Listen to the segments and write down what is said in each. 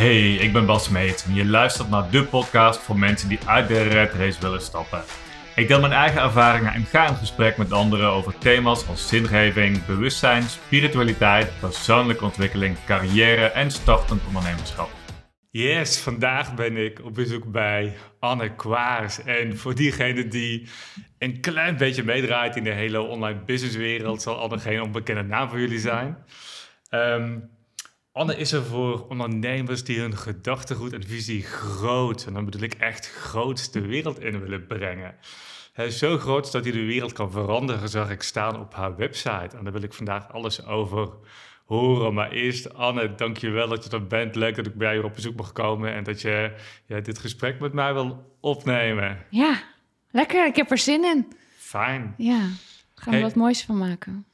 Hey, ik ben Bas Meet en je luistert naar de podcast voor mensen die uit de red race willen stappen. Ik deel mijn eigen ervaringen en ga in gesprek met anderen over thema's als zingeving, bewustzijn, spiritualiteit, persoonlijke ontwikkeling, carrière en startend ondernemerschap. Yes, vandaag ben ik op bezoek bij Anne Kwaars. En voor diegene die een klein beetje meedraait in de hele online businesswereld, zal Anne geen onbekende naam voor jullie zijn. Ehm, Anne is er voor ondernemers die hun gedachtegoed en visie groot, en dan bedoel ik echt groot, de wereld in willen brengen. Hij is zo groot dat hij de wereld kan veranderen, zag ik staan op haar website. En daar wil ik vandaag alles over horen. Maar eerst, Anne, dankjewel dat je er bent. Leuk dat ik bij je op bezoek mag komen en dat je ja, dit gesprek met mij wil opnemen. Ja, lekker. Ik heb er zin in. Fijn. Ja, gaan we Hey. wat moois van maken.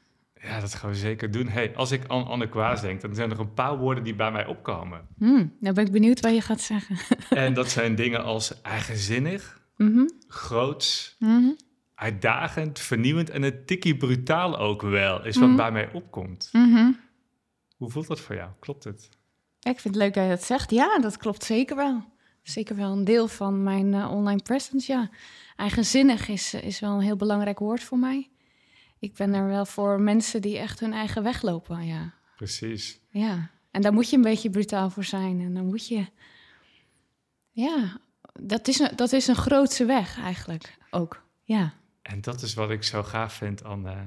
Ja, dat gaan we zeker doen. Hey, als ik aan Anne Kwaas denk, dan zijn er een paar woorden die bij mij opkomen. Hmm, nou ben ik benieuwd wat je gaat zeggen. en dat zijn dingen als eigenzinnig, Mhm, groots, mhm. uitdagend, vernieuwend en een tikkie brutaal ook wel, is wat Mhm. bij mij opkomt. Mhm. Hoe voelt dat voor jou? Klopt het? Ik vind het leuk dat je dat zegt. Ja, dat klopt zeker wel. Zeker wel een deel van mijn eh, online presence, ja. Eigenzinnig is, eh, is wel een heel belangrijk woord voor mij. Ik ben er wel voor mensen die echt hun eigen weg lopen, ja. Precies. Ja, en daar moet je een beetje brutaal voor zijn. En dan moet je... Ja, dat is een, dat is een grootse weg eigenlijk ook. Ja. En dat is wat ik zo gaaf vind aan, eh,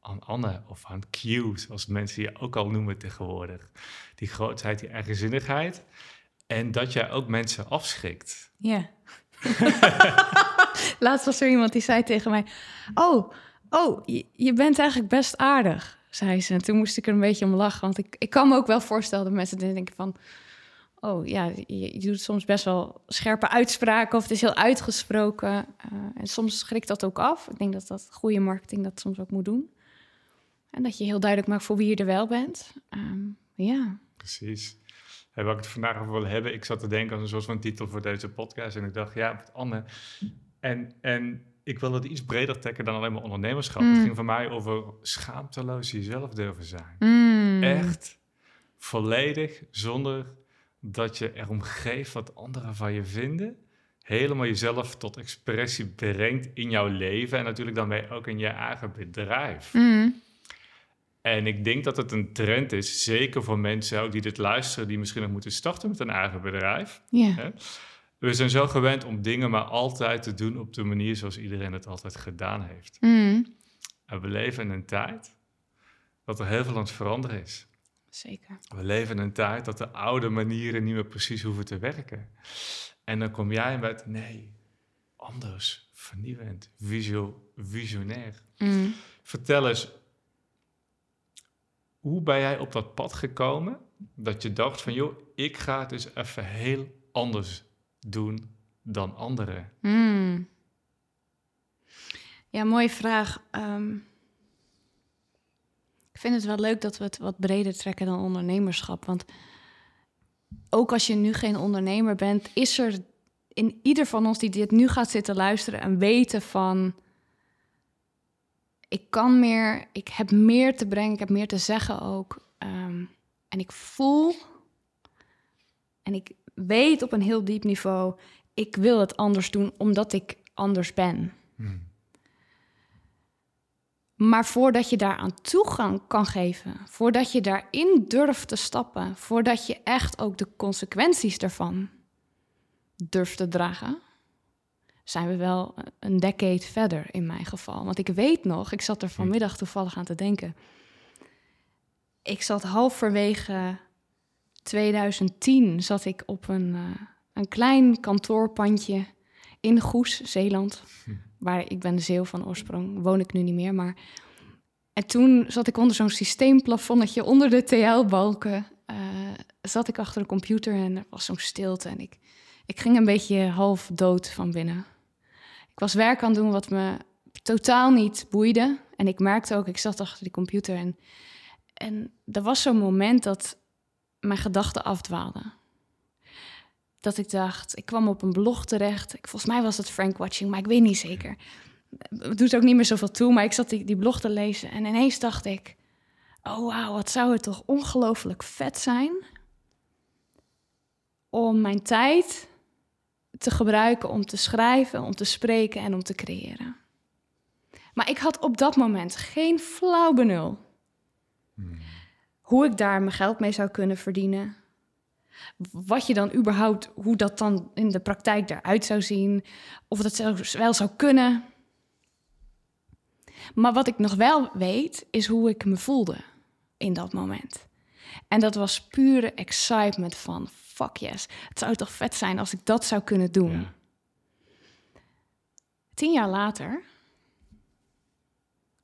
aan Anne of aan Q, zoals mensen je ook al noemen tegenwoordig. Die grootheid, die eigenzinnigheid. En dat jij ook mensen afschrikt. Ja. Laatst was er iemand die zei tegen mij... Oh, oh je, bent eigenlijk best aardig, zei ze. En toen moest ik er een beetje om lachen. Want ik, ik kan me ook wel voorstellen dat mensen denken van... Oh ja, je, je doet soms best wel scherpe uitspraken... of het is heel uitgesproken. Eh, en soms schrikt dat ook af. Ik denk dat dat goede marketing dat soms ook moet doen. En dat je heel duidelijk maakt voor wie je er wel bent. Ehm, ja. Precies. Hey, waar ik het vandaag over wil hebben, ik zat te denken aan een soort van titel voor deze podcast. En ik dacht, ja, Anne. En, en ik wil het iets breder trekken dan alleen maar ondernemerschap. Mm. Het ging voor mij over schaamteloos jezelf durven zijn. Mm. Echt volledig zonder dat je erom geeft wat anderen van je vinden. Helemaal jezelf tot expressie brengt in jouw leven en natuurlijk daarmee ook in je eigen bedrijf. Mm. En ik denk dat het een trend is, zeker voor mensen ook die dit luisteren, die misschien nog moeten starten met een eigen bedrijf. Ja. We zijn zo gewend om dingen maar altijd te doen op de manier zoals iedereen het altijd gedaan heeft. Mm. En we leven in een tijd dat er heel veel aan het veranderen is. Zeker. We leven in een tijd dat de oude manieren niet meer precies hoeven te werken. En dan kom jij met, nee, anders, vernieuwend, visio, visionair. Mm. Vertel eens, hoe ben jij op dat pad gekomen dat je dacht van, joh, ik ga het dus even heel anders doen dan anderen? Hmm. Ja, mooie vraag. Ehm, ik vind het wel leuk dat we het wat breder trekken dan ondernemerschap. Want ook als je nu geen ondernemer bent, is er in ieder van ons die dit nu gaat zitten luisteren een weten van. Ik kan meer, ik heb meer te brengen, ik heb meer te zeggen ook. Ehm, en ik voel en ik weet op een heel diep niveau, ik wil het anders doen omdat ik anders ben. Hmm. Maar voordat je daaraan toegang kan geven, voordat je daarin durft te stappen, voordat je echt ook de consequenties daarvan durft te dragen, zijn we wel een decade verder in mijn geval. Want ik weet nog, ik zat er vanmiddag toevallig aan te denken. Ik zat halverwege 2010 zat ik op een, eh, een klein kantoorpandje in Goes, Zeeland. Waar ik ben de Zeeuw van oorsprong, woon ik nu niet meer. Maar... En toen zat ik onder zo'n systeemplafonnetje, onder de TL-balken. eh, zat ik achter de computer en er was zo'n stilte. En ik, ik ging een beetje half dood van binnen. Ik was werk aan het doen wat me totaal niet boeide. En ik merkte ook, ik zat achter die computer en, en er was zo'n moment dat mijn gedachten afdwaalden. Dat ik dacht, ik kwam op een blog terecht. Ik, volgens mij was het Frank Watching, maar ik weet niet zeker. Het doet ook niet meer zoveel toe, maar ik zat die, die blog te lezen en ineens dacht ik... Oh wauw, wat zou het toch ongelooflijk vet zijn om mijn tijd te gebruiken om te schrijven, om te spreken en om te creëren. Maar ik had op dat moment geen flauw benul. Hmm. Hoe ik daar mijn geld mee zou kunnen verdienen. Wat je dan überhaupt, hoe dat dan in de praktijk eruit zou zien. Of dat wel zou kunnen. Maar wat ik nog wel weet, is hoe ik me voelde in dat moment. En dat was pure excitement van fuck yes. Het zou toch vet zijn als ik dat zou kunnen doen. Tien jaar later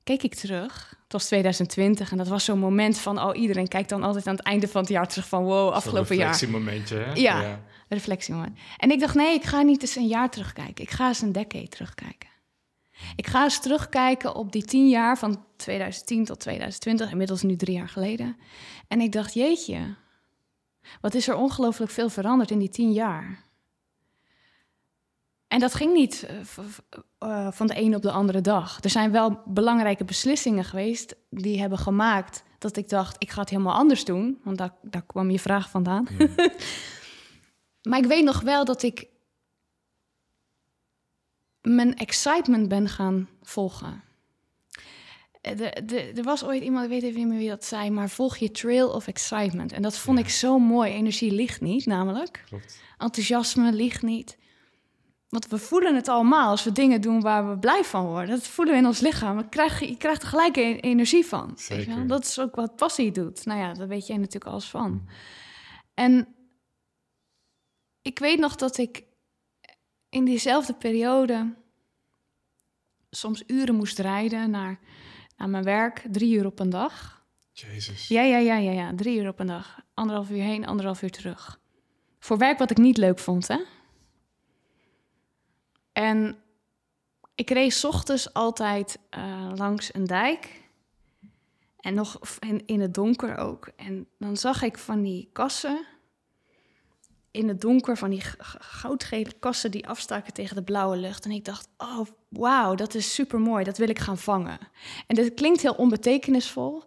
keek ik terug. Het was 2020 en dat was zo'n moment van... oh, iedereen kijkt dan altijd aan het einde van het jaar terug van... wow, afgelopen jaar. Een reflectiemomentje, hè? Ja, ja. reflectiemoment. En ik dacht, nee, ik ga niet eens een jaar terugkijken. Ik ga eens een decade terugkijken. Ik ga eens terugkijken op die tien jaar van 2010 tot 2020, inmiddels nu drie jaar geleden. En ik dacht, jeetje, wat is er ongelooflijk veel veranderd in die tien jaar? En dat ging niet eh, eh, van de ene op de andere dag. Er zijn wel belangrijke beslissingen geweest die hebben gemaakt dat ik dacht, ik ga het helemaal anders doen. Want daar, daar kwam je vraag vandaan. maar ik weet nog wel dat ik mijn excitement ben gaan volgen. Eh, er was ooit iemand, ik weet even niet meer wie dat zei, maar volg je trail of excitement. En dat vond ik zo mooi. Energie ligt niet, namelijk. Klopt. Enthousiasme ligt niet. Want we voelen het allemaal als we dingen doen waar we blij van worden. Dat voelen we in ons lichaam. Je krijgt, je krijgt er gelijk energie van. Zeker. Dat is ook wat passie doet. Nou ja, daar weet jij natuurlijk alles van. Mm. En ik weet nog dat ik in diezelfde periode soms uren moest rijden naar, naar mijn werk, drie uur op een dag. Jezus. Ja, ja, ja, ja, ja, drie uur op een dag. Anderhalf uur heen, anderhalf uur terug. Voor werk wat ik niet leuk vond, hè. En ik reed ochtends altijd uh, langs een dijk. En nog in, in het donker ook. En dan zag ik van die kassen in het donker van die goudgele kassen die afstaken tegen de blauwe lucht. En ik dacht, oh wauw, dat is super mooi, dat wil ik gaan vangen. En dat klinkt heel onbetekenisvol.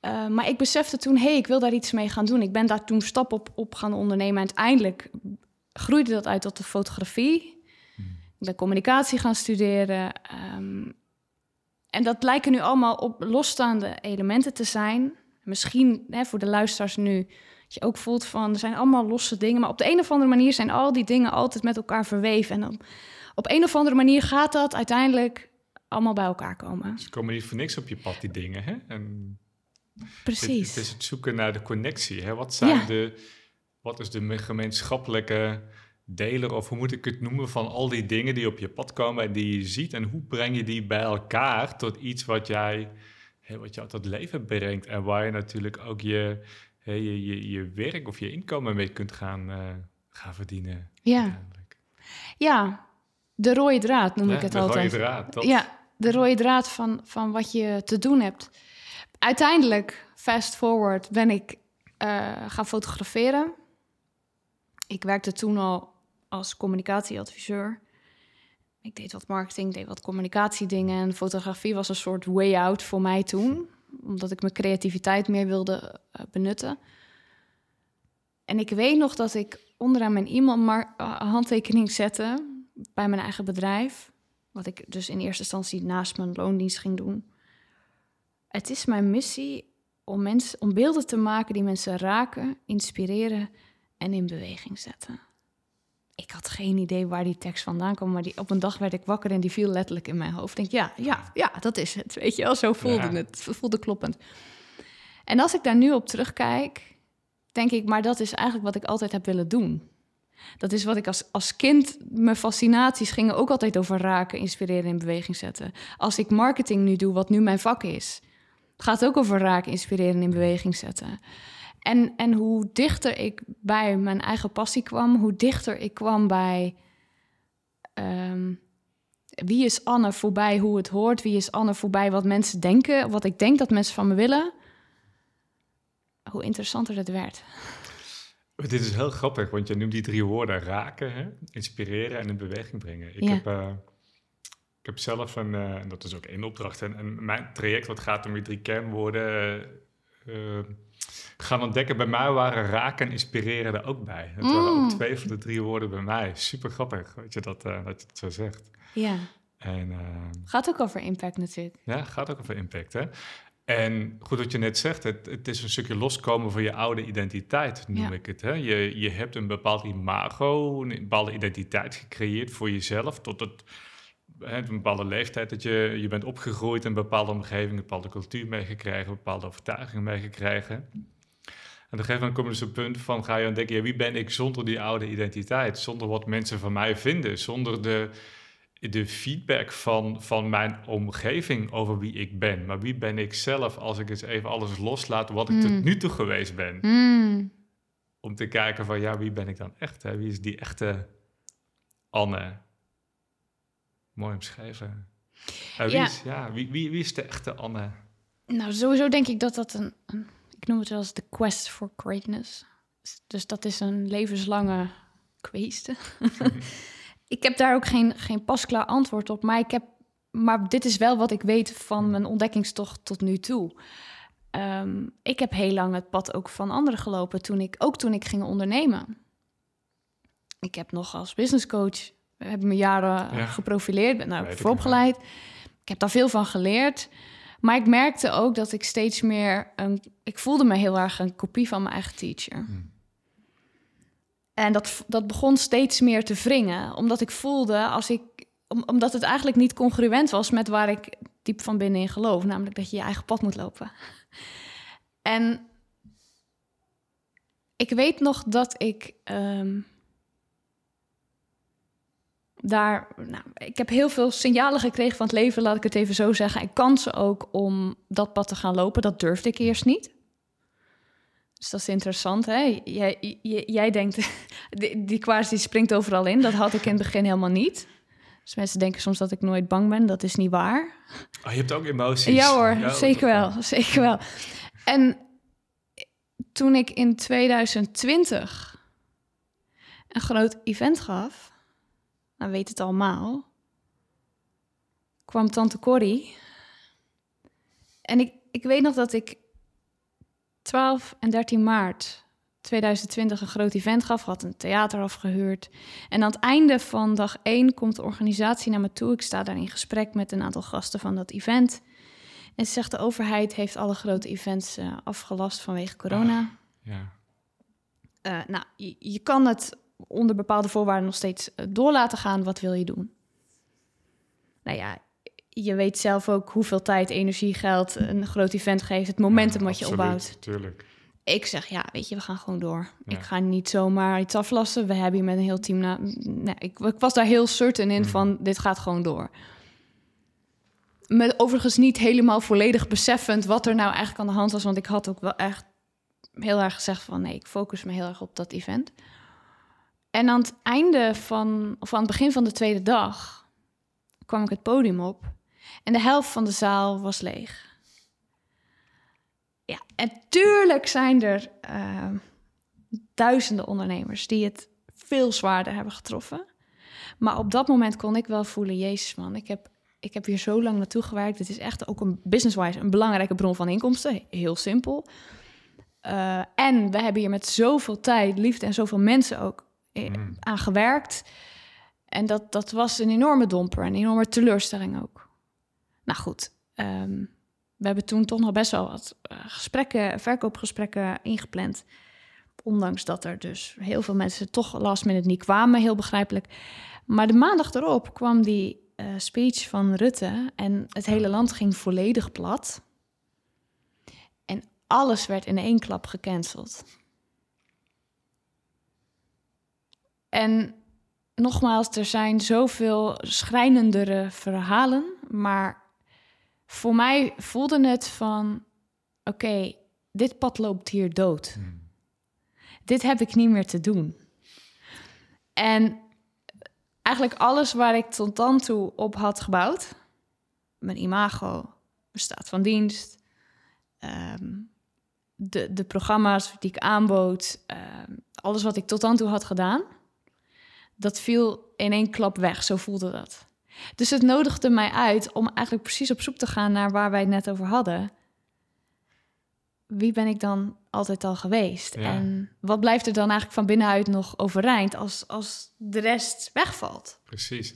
Uh, maar ik besefte toen, hé, hey, ik wil daar iets mee gaan doen. Ik ben daar toen stap op, op gaan ondernemen. En uiteindelijk groeide dat uit tot de fotografie. Ik ben communicatie gaan studeren. Um, en dat lijken nu allemaal op losstaande elementen te zijn. Misschien hè, voor de luisteraars nu dat je ook voelt van, er zijn allemaal losse dingen. Maar op de een of andere manier zijn al die dingen altijd met elkaar verweven. En dan op een of andere manier gaat dat uiteindelijk allemaal bij elkaar komen. Ze komen niet voor niks op je pad, die dingen. Hè? En Precies. Het, het, is het zoeken naar de connectie. Hè? Wat, zijn de, wat is de gemeenschappelijke deler, of hoe moet ik het noemen, van al die dingen die op je pad komen en die je ziet. En hoe breng je die bij elkaar tot iets wat jij, wat jou tot leven brengt. En waar je natuurlijk ook je, je, je, je werk of je inkomen mee kunt gaan, uh, gaan verdienen. Ja. ja, de rode draad noem ik het de altijd. De rode draad. Dat... Ja, de rode draad van, van wat je te doen hebt. Uiteindelijk, fast forward, ben ik uh, gaan fotograferen. Ik werkte toen al als communicatieadviseur. Ik deed wat marketing, deed wat communicatiedingen. En fotografie was een soort way out voor mij toen omdat ik mijn creativiteit meer wilde uh, benutten. En ik weet nog dat ik onderaan mijn e-mail-handtekening zette bij mijn eigen bedrijf. Wat ik dus in eerste instantie naast mijn loondienst ging doen. Het is mijn missie om, mensen, om beelden te maken die mensen raken, inspireren en in beweging zetten ik had geen idee waar die tekst vandaan kwam, maar die, op een dag werd ik wakker en die viel letterlijk in mijn hoofd. Ik denk, ja, ja, ja, dat is het. Weet je wel, zo voelde het. Het voelde kloppend. En als ik daar nu op terugkijk, denk ik, maar dat is eigenlijk wat ik altijd heb willen doen. Dat is wat ik als, als kind, mijn fascinaties gingen ook altijd over raken, inspireren en in beweging zetten. Als ik marketing nu doe, wat nu mijn vak is, gaat ook over raken, inspireren en in beweging zetten. En, en hoe dichter ik bij mijn eigen passie kwam, hoe dichter ik kwam bij ehm, wie is Anne voorbij hoe het hoort, wie is Anne voorbij wat mensen denken, wat ik denk dat mensen van me willen, hoe interessanter het werd. Dit is heel grappig, want je noemt die drie woorden raken, hè? inspireren en in beweging brengen. Ik, heb, uh, ik heb zelf een, uh, en dat is ook één opdracht, en, en, mijn traject wat gaat om die drie kernwoorden. Uh, gaan ontdekken. Bij mij waren raken en inspireren er ook bij. Dat waren Mm. ook twee van de drie woorden bij mij. Super grappig, weet je, dat, eh, dat je het zo zegt. Ja, En eh, gaat ook over impact natuurlijk. ja, gaat ook over impact, hè? En goed wat je net zegt, het, het is een stukje loskomen van je oude identiteit, noem Ja. ik het. Hè? Je, je hebt een bepaald imago, een bepaalde identiteit gecreëerd voor jezelf, tot het, hè, een bepaalde leeftijd dat je, je bent opgegroeid in een bepaalde omgeving, een bepaalde cultuur meegekregen, bepaalde overtuigingen meegekregen. En op een gegeven moment kom je dus op het punt van, ga je ontdekken, ja, wie ben ik zonder die oude identiteit? Zonder wat mensen van mij vinden, zonder de, de feedback van, van mijn omgeving over wie ik ben. Maar wie ben ik zelf als ik eens even alles loslaat wat ik Mm. tot nu toe geweest ben? Mm. Om te kijken van, ja, wie ben ik dan echt? Hè? Wie is die echte Anne? Mooi omschreven. Ja, wie, Ja. Is, ja, wie, wie, wie is de echte Anne? Nou, sowieso denk ik dat dat een, een ik noem het wel eens de quest for greatness. Dus dat is een levenslange quest. ik heb daar ook geen, geen pasklaar antwoord op, maar ik heb, maar dit is wel wat ik weet van mijn ontdekkingstocht tot nu toe. Ehm, ik heb heel lang het pad ook van anderen gelopen, toen ik, ook toen ik ging ondernemen. Ik heb nog als business coach, heb me jaren Ja. geprofileerd, ben daar ook ik voor nog. opgeleid. Ik heb daar veel van geleerd. Maar ik merkte ook dat ik steeds meer een. Ik voelde me heel erg een kopie van mijn eigen teacher. Hmm. En dat, dat begon steeds meer te wringen, omdat ik voelde als ik. Om, omdat het eigenlijk niet congruent was met waar ik diep van binnen in geloof, namelijk dat je je eigen pad moet lopen. En ik weet nog dat ik ehm, daar, nou, ik heb heel veel signalen gekregen van het leven, laat ik het even zo zeggen. En kansen ook om dat pad te gaan lopen. Dat durfde ik eerst niet. Dus dat is interessant, hè? Jij, jij, jij denkt, die, die kwaas die springt overal in. Dat had ik in het begin helemaal niet. Dus mensen denken soms dat ik nooit bang ben. Dat is niet waar. Oh, je hebt ook emoties. Ja hoor, Ja, zeker wel, zeker wel. En toen ik in 2020 een groot event gaf, nou weet het allemaal, kwam tante Corrie. En ik, ik weet nog dat ik 12 en 13 maart 2020 een groot event gaf, had een theater afgehuurd. En aan het einde van dag 1 komt de organisatie naar me toe. Ik sta daar in gesprek met een aantal gasten van dat event. En ze zegt de overheid heeft alle grote events eh, afgelast vanwege corona. Ja. Eh, nou, je, je kan het onder bepaalde voorwaarden nog steeds eh, door laten gaan. Wat wil je doen? Nou ja, je weet zelf ook hoeveel tijd, energie, geld een groot event geeft. Het momentum Ja, wat je absoluut, opbouwt. Tuurlijk. Ik zeg, ja, weet je, we gaan gewoon door. Ja. Ik ga niet zomaar iets aflassen. We hebben hier met een heel team... Na... Nee, ik, ik was daar heel certain in Mhm. van, dit gaat gewoon door. Met overigens niet helemaal volledig beseffend wat er nou eigenlijk aan de hand was. Want ik had ook wel echt heel erg gezegd van... nee, ik focus me heel erg op dat event. En aan het einde van... of aan het begin van de tweede dag... kwam ik het podium op. En de helft van de zaal was leeg. Ja, en tuurlijk zijn er eh, duizenden ondernemers die het veel zwaarder hebben getroffen. Maar op dat moment kon ik wel voelen, jezus man, ik heb, ik heb hier zo lang naartoe gewerkt. Het is echt ook een business-wise een belangrijke bron van inkomsten. Heel simpel. Eh, en we hebben hier met zoveel tijd, liefde en zoveel mensen ook Mm. aan gewerkt. En dat, dat was een enorme domper, een enorme teleurstelling ook. Nou goed, ehm, we hebben toen toch nog best wel wat eh, gesprekken, verkoopgesprekken ingepland. Ondanks dat er dus heel veel mensen toch last minute niet kwamen, heel begrijpelijk. Maar de maandag erop kwam die eh, speech van Rutte en het hele land ging volledig plat. En alles werd in één klap gecanceld. En nogmaals, er zijn zoveel schrijnendere verhalen, maar voor mij voelde het van: oké, dit pad loopt hier dood. Mm. Dit heb ik niet meer te doen. En eigenlijk alles waar ik tot dan toe op had gebouwd, mijn imago, mijn staat van dienst, ehm, de, de programma's die ik aanbood, ehm, alles wat ik tot dan toe had gedaan, dat viel in één klap weg. Zo voelde dat. Dus het nodigde mij uit om eigenlijk precies op zoek te gaan naar waar wij het net over hadden. wie ben ik dan altijd al geweest? Ja. En wat blijft er dan eigenlijk van binnenuit nog overeind als, als de rest wegvalt? Precies.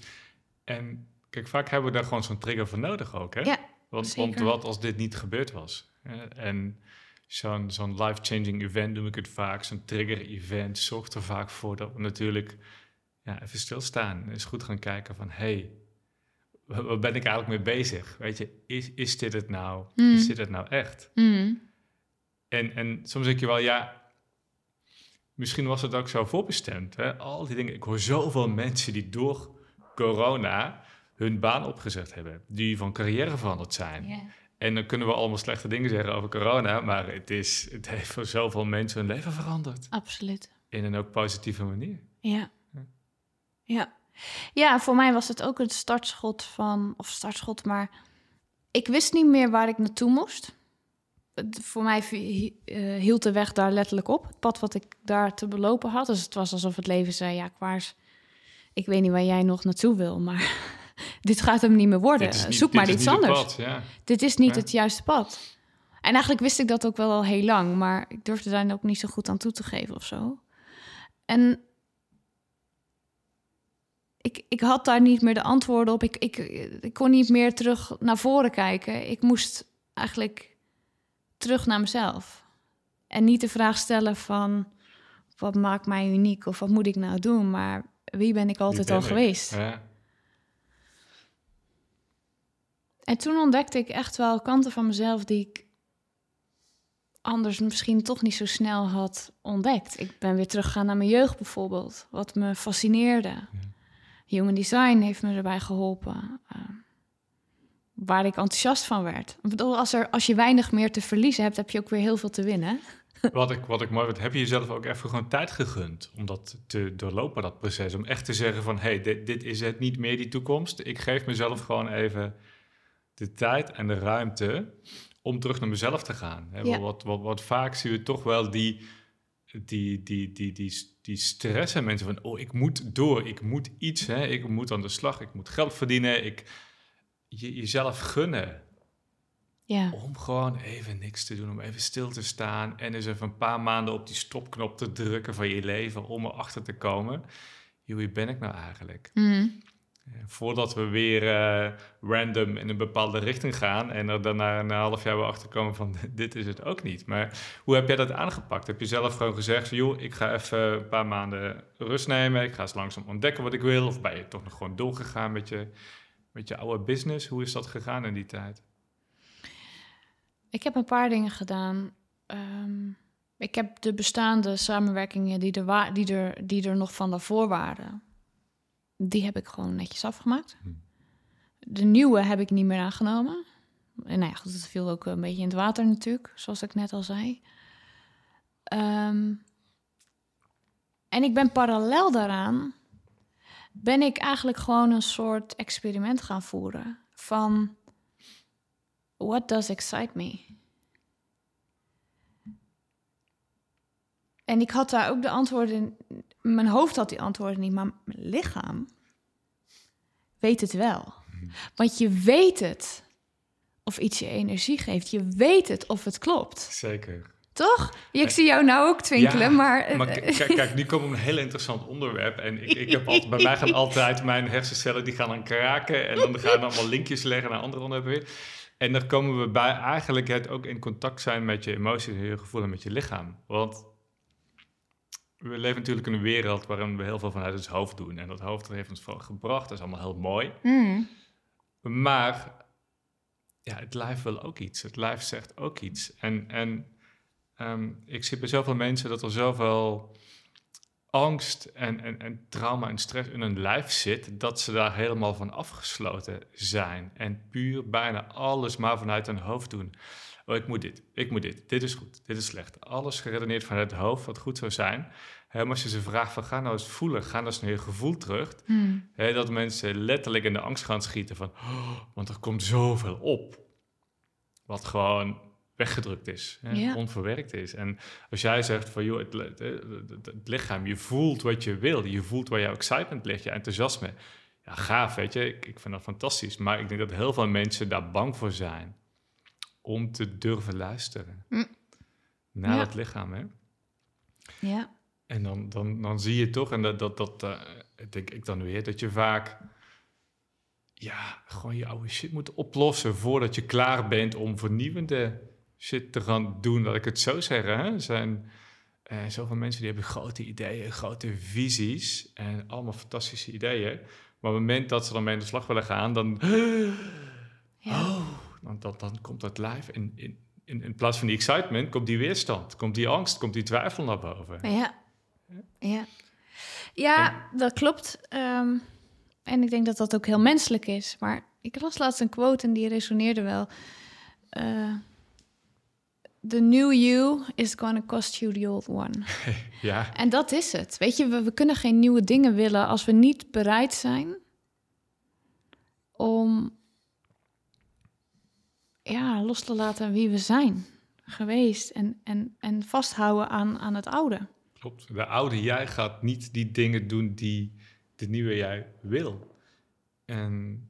En kijk, vaak hebben we daar gewoon zo'n trigger voor nodig ook, hè? Ja, want, want zeker. wat als dit niet gebeurd was? En zo'n zo'n life-changing event noem ik het vaak, zo'n trigger-event, zorgt er vaak voor dat we natuurlijk ja, even stilstaan. En eens goed gaan kijken van, hé, hey, wa- waar ben ik eigenlijk mee bezig? Weet je, is, is dit het nou? Mm. Is dit het nou echt? Mm. En, en soms denk je wel, ja, misschien was het ook zo voorbestemd. Hè? Al die dingen. Ik hoor zoveel mensen die door corona hun baan opgezet hebben. Die van carrière veranderd zijn. En dan kunnen we allemaal slechte dingen zeggen over corona. Maar het, is, het heeft voor zoveel mensen hun leven veranderd. Absoluut. In een ook positieve manier. Ja. Ja. Ja. Voor mij was het ook een startschot van, of startschot, maar ik wist niet meer waar ik naartoe moest. Het- Voor mij eh, hield de weg daar letterlijk op, het pad wat ik daar te belopen had. Dus het was alsof het leven zei, ja, Kwaars, ik weet niet waar jij nog naartoe wil, maar dit gaat hem niet meer worden. Niet- Zoek maar iets het anders. pad, ja. Dit is niet Ja. het juiste pad. En eigenlijk wist ik dat ook wel al heel lang, maar ik durfde daar ook niet zo goed aan toe te geven of zo. En ik, ik had daar niet meer de antwoorden op. Ik, ik, ik kon niet meer terug naar voren kijken. Ik moest eigenlijk terug naar mezelf. En niet de vraag stellen van wat maakt mij uniek of wat moet ik nou doen, maar wie ben ik altijd ben al ik. geweest? Ja. En toen ontdekte ik echt wel kanten van mezelf die ik anders misschien toch niet zo snel had ontdekt. Ik ben weer teruggegaan naar mijn jeugd bijvoorbeeld, wat me fascineerde. Human design heeft me erbij geholpen. eh, waar ik enthousiast van werd. Ik bedoel, als, er, als je weinig meer te verliezen hebt, heb je ook weer heel veel te winnen. Wat ik, wat ik mooi vind, heb je jezelf ook even gewoon tijd gegund om dat te doorlopen, dat proces? Om echt te zeggen van, hé, hey, dit, dit is het niet meer, die toekomst. Ik geef mezelf gewoon even de tijd en de ruimte om terug naar mezelf te gaan. Ja. wat, wat, wat vaak zien we toch wel die, die, die, die, die, die stress en mensen van, oh, ik moet door, ik moet iets, hè, ik moet aan de slag, ik moet geld verdienen, ik je, jezelf gunnen Ja, om gewoon even niks te doen, om even stil te staan en eens even een paar maanden op die stopknop te drukken van je leven om erachter te komen. Joh, wie ben ik nou eigenlijk? Mm. Voordat we weer eh, random in een bepaalde richting gaan en er daarna een half jaar weer achter komen van dit is het ook niet. Maar hoe heb jij dat aangepakt? Heb je zelf gewoon gezegd, joh, ik ga even een paar maanden rust nemen, ik ga eens langzaam ontdekken wat ik wil? Of ben je toch nog gewoon doorgegaan met je, met je oude business? Hoe is dat gegaan in die tijd? Ik heb een paar dingen gedaan. Ehm, ik heb de bestaande samenwerkingen die er, die, er, die er nog van daarvoor waren, die heb ik gewoon netjes afgemaakt. Hm. De nieuwe heb ik niet meer aangenomen. En nou ja, goed, het viel ook een beetje in het water natuurlijk, zoals ik net al zei. Ehm, en ik ben parallel daaraan, ben ik eigenlijk gewoon een soort experiment gaan voeren van what does excite me? En ik had daar ook de antwoorden. Mijn hoofd had die antwoorden niet, maar mijn lichaam weet het wel. Want je weet het of iets je energie geeft. Je weet het of het klopt. Zeker. Toch? Ik zie jou nou ook twinkelen, Ja, maar... eh, Maar k- kijk, kijk, nu komen we een heel interessant onderwerp. En ik, ik heb altijd, bij mij gaan altijd mijn hersencellen die gaan aan kraken. En dan gaan allemaal linkjes leggen naar andere onderwerpen. En dan komen we bij eigenlijk het ook in contact zijn met je emoties en je gevoel en met je lichaam. Want we leven natuurlijk in een wereld waarin we heel veel vanuit ons hoofd doen. En dat hoofd dat heeft ons veel gebracht. Dat is allemaal heel mooi. Hmm, Maar ja, het lijf wil ook iets. Het lijf zegt ook iets. En, en ehm, ik zie bij zoveel mensen dat er zoveel angst en, en, en trauma en stress in hun lijf zit, dat ze daar helemaal van afgesloten zijn. En puur bijna alles maar vanuit hun hoofd doen. Oh, ik moet dit, ik moet dit, dit is goed, dit is slecht. Alles geredeneerd vanuit het hoofd, wat goed zou zijn. Maar als je ze vraagt van, ga nou eens voelen, ga nou eens naar je gevoel terug. hmm. Dat mensen letterlijk in de angst gaan schieten van, "Oh, want er komt zoveel op. Wat gewoon weggedrukt is, hè, onverwerkt is. En als jij zegt van, joh, het, het, het- het lichaam, je voelt wat je wil, je voelt waar jouw excitement ligt, je enthousiasme. Ja, gaaf, weet je, ik, ik vind dat fantastisch. Maar ik denk dat heel veel mensen daar bang voor zijn om te durven luisteren. Hm. naar Ja. dat lichaam. Hè? Ja. En dan, dan, dan zie je toch, en dat, dat, dat eh, denk ik dan weer, dat je vaak ja, gewoon je oude shit moet oplossen voordat je klaar bent om vernieuwende shit te gaan doen, laat ik het zo zeggen. Hè? Er zijn eh, zoveel mensen die hebben grote ideeën, grote visies en allemaal fantastische ideeën. Maar op het moment dat ze dan mee aan de slag willen gaan, dan, Ja. oh, dan, dan, dan komt dat live. En in, in, in plaats van die excitement komt die weerstand, komt die angst, komt die twijfel naar boven. Ja. Ja, ja dat klopt. Ehm, en ik denk dat dat ook heel menselijk is. Maar ik las laatst een quote en die resoneerde wel. Eh, the new you is gonna cost you the old one. Ja, En dat is het. Weet je, we, we kunnen geen nieuwe dingen willen als we niet bereid zijn om ja, los te laten wie we zijn geweest en, en, en vasthouden aan, aan het oude. klopt. De oude jij gaat niet die dingen doen die de nieuwe jij wil. En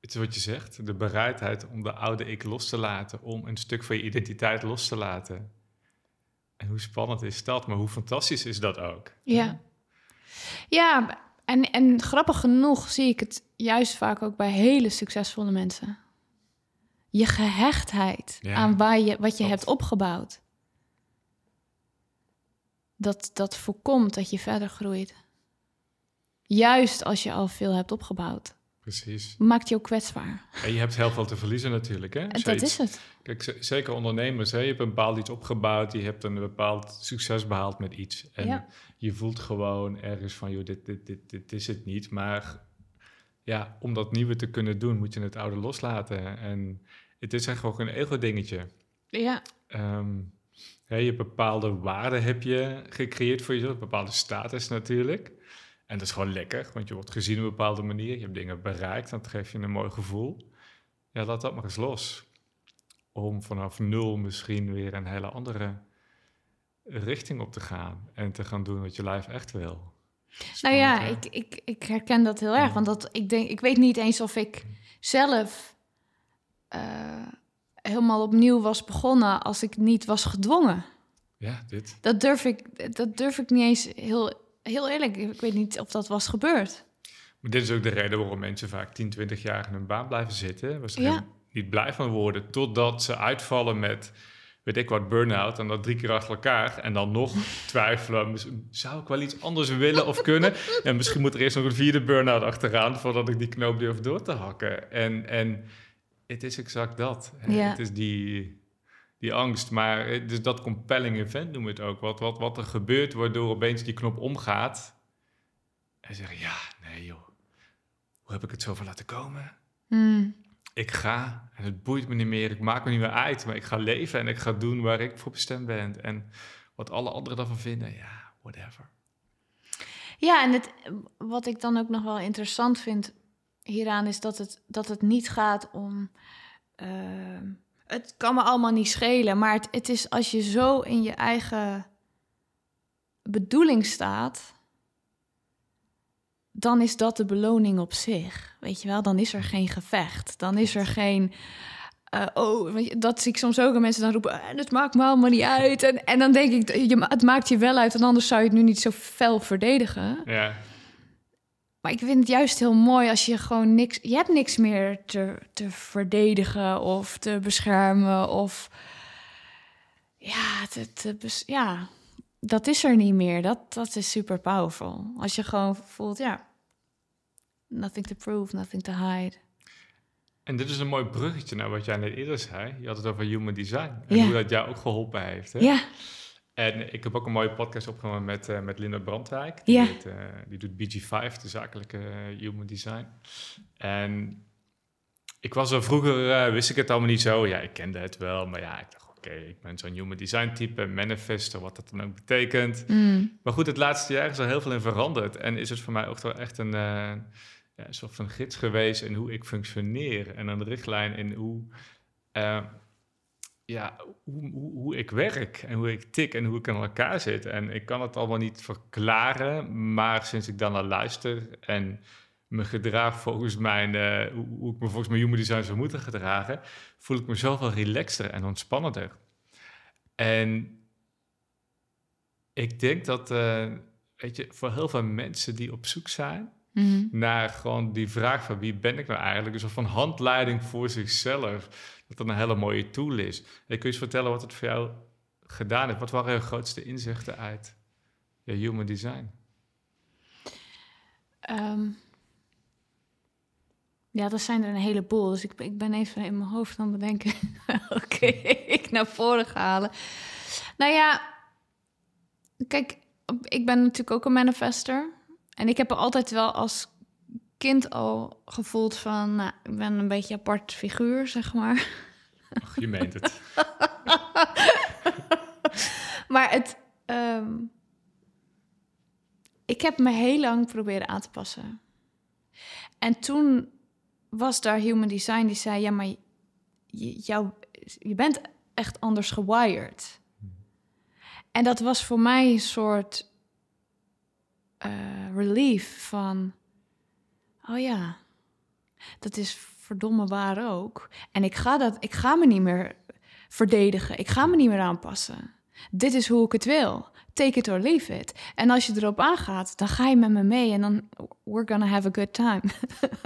het is wat je zegt, de bereidheid om de oude ik los te laten, om een stuk van je identiteit los te laten. En hoe spannend is dat, maar hoe fantastisch is dat ook? Ja. Ja, en, en grappig genoeg zie ik het juist vaak ook bij hele succesvolle mensen. Je gehechtheid Ja, aan waar je, wat je klopt. hebt opgebouwd. Dat, dat voorkomt dat je verder groeit. Juist als je al veel hebt opgebouwd. Precies. Maakt je ook kwetsbaar. En je hebt heel veel te verliezen natuurlijk. Hè? Als dat iets- is het. Kijk, zeker ondernemers, hè? je hebt een bepaald iets opgebouwd, je hebt een bepaald succes behaald met iets. En Ja. je voelt gewoon ergens van, joh, dit, dit, dit, dit is het niet. Maar ja, om dat nieuwe te kunnen doen, moet je het oude loslaten. En het is echt ook een ego-dingetje. Ja, hè, je bepaalde waarden heb je gecreëerd voor jezelf, een bepaalde status natuurlijk. En dat is gewoon lekker, want je wordt gezien op een bepaalde manier. Je hebt dingen bereikt, dat geeft je een mooi gevoel. Ja, laat dat maar eens los. Om vanaf nul misschien weer een hele andere richting op te gaan. En te gaan doen wat je lijf echt wil. nou ja, ik, ik, ik herken dat heel erg. Want dat, ik, denk, ik weet niet eens of ik zelf eh, helemaal opnieuw was begonnen als ik niet was gedwongen. Ja, dit. Dat durf ik, dat durf ik niet eens heel, heel eerlijk. Ik weet niet of dat was gebeurd. Maar dit is ook de reden waarom mensen vaak 10, 20 jaar in hun baan blijven zitten. Ze er Ja. niet blij van worden. Totdat ze uitvallen met, weet ik wat, burn-out. En dat drie keer achter elkaar. En dan nog twijfelen. Zou ik wel iets anders willen of kunnen? En misschien moet er eerst nog een vierde burn-out achteraan... voordat ik die knoop durf door te hakken. En, en het is exact dat. Ja. Het is die, die angst. Maar het is dat compelling event noemen we het ook. Wat, wat, wat er gebeurt waardoor opeens die knop omgaat. En zeggen, ja, nee joh. Hoe heb ik het zoveel laten komen? Hmm. Ik ga en het boeit me niet meer. Ik maak me niet meer uit. Maar ik ga leven en ik ga doen waar ik voor bestemd ben. En wat alle anderen daarvan vinden, ja, whatever. Ja, en het, wat ik dan ook nog wel interessant vind hieraan is dat het, dat het niet gaat om. eh, het kan me allemaal niet schelen, maar het, het is als je zo in je eigen bedoeling staat, dan is dat de beloning op zich. Weet je wel, dan is er geen gevecht. Dan is er geen. eh, oh, weet je, dat zie ik soms ook. En mensen dan roepen, "Eh, het maakt me allemaal niet uit. En, en dan denk ik, je, het maakt je wel uit. En anders zou je het nu niet zo fel verdedigen. Ja, Maar ik vind het juist heel mooi als je gewoon niks... Je hebt niks meer te, te verdedigen of te beschermen of... Ja, te, te bes- ja, dat is er niet meer. Dat, dat is super powerful. Als je gewoon voelt, ja... Nothing to prove, nothing to hide. en dit is een mooi bruggetje naar wat jij net eerder zei. Je had het over human design. En Ja. hoe dat jou ook geholpen heeft. Hè? Ja, En ik heb ook een mooie podcast opgenomen met, eh met Linda Brandwijk. Die, heet, eh, die doet BG5, de zakelijke eh, human design. En ik was er vroeger, wist ik het allemaal niet zo. Ja, ik kende het wel, maar ja, ik dacht, oké, ik ben zo'n human design type, manifester, wat dat dan ook betekent. Mm. Maar goed, het laatste jaar is er heel veel in veranderd. En is het voor mij ook wel echt een, ja, een soort van gids geweest in hoe ik functioneer. En een richtlijn in hoe, ja, hoe, hoe, hoe ik werk en hoe ik tik en hoe ik in elkaar zit. En ik kan het allemaal niet verklaren, maar sinds ik dan naar luister en me gedraag volgens mijn, eh, hoe, hoe ik me volgens mijn human design zou moeten gedragen, voel ik me zoveel relaxter en ontspannender. En ik denk dat, uh, weet je, voor heel veel mensen die op zoek zijn Mhm. naar gewoon die vraag van wie ben ik nou eigenlijk, dus van handleiding voor zichzelf, dat een hele mooie tool is. En kun je eens vertellen wat het voor jou gedaan heeft? Wat waren je grootste inzichten uit je human design? Ehm, ja, dat zijn er een heleboel. Dus ik, ik ben even in mijn hoofd aan het bedenken. Oké, ik naar voren halen. Nou ja, kijk, ik ben natuurlijk ook een manifester. En ik heb er altijd wel als kind al gevoeld van... Nou, ik ben een beetje apart figuur, zeg maar. Ach, je meent het. maar het... ehm, ik heb me heel lang proberen aan te passen. En toen was daar Human Design die zei... Ja, maar je, jou, je bent echt anders gewired. En dat was voor mij een soort eh, relief van... Oh ja, dat is verdomme waar ook. En ik ga, dat, ik ga me niet meer verdedigen. Ik ga me niet meer aanpassen. Dit is hoe ik het wil. Take it or leave it. En als je erop aangaat, dan ga je met me mee en dan we're gonna have a good time.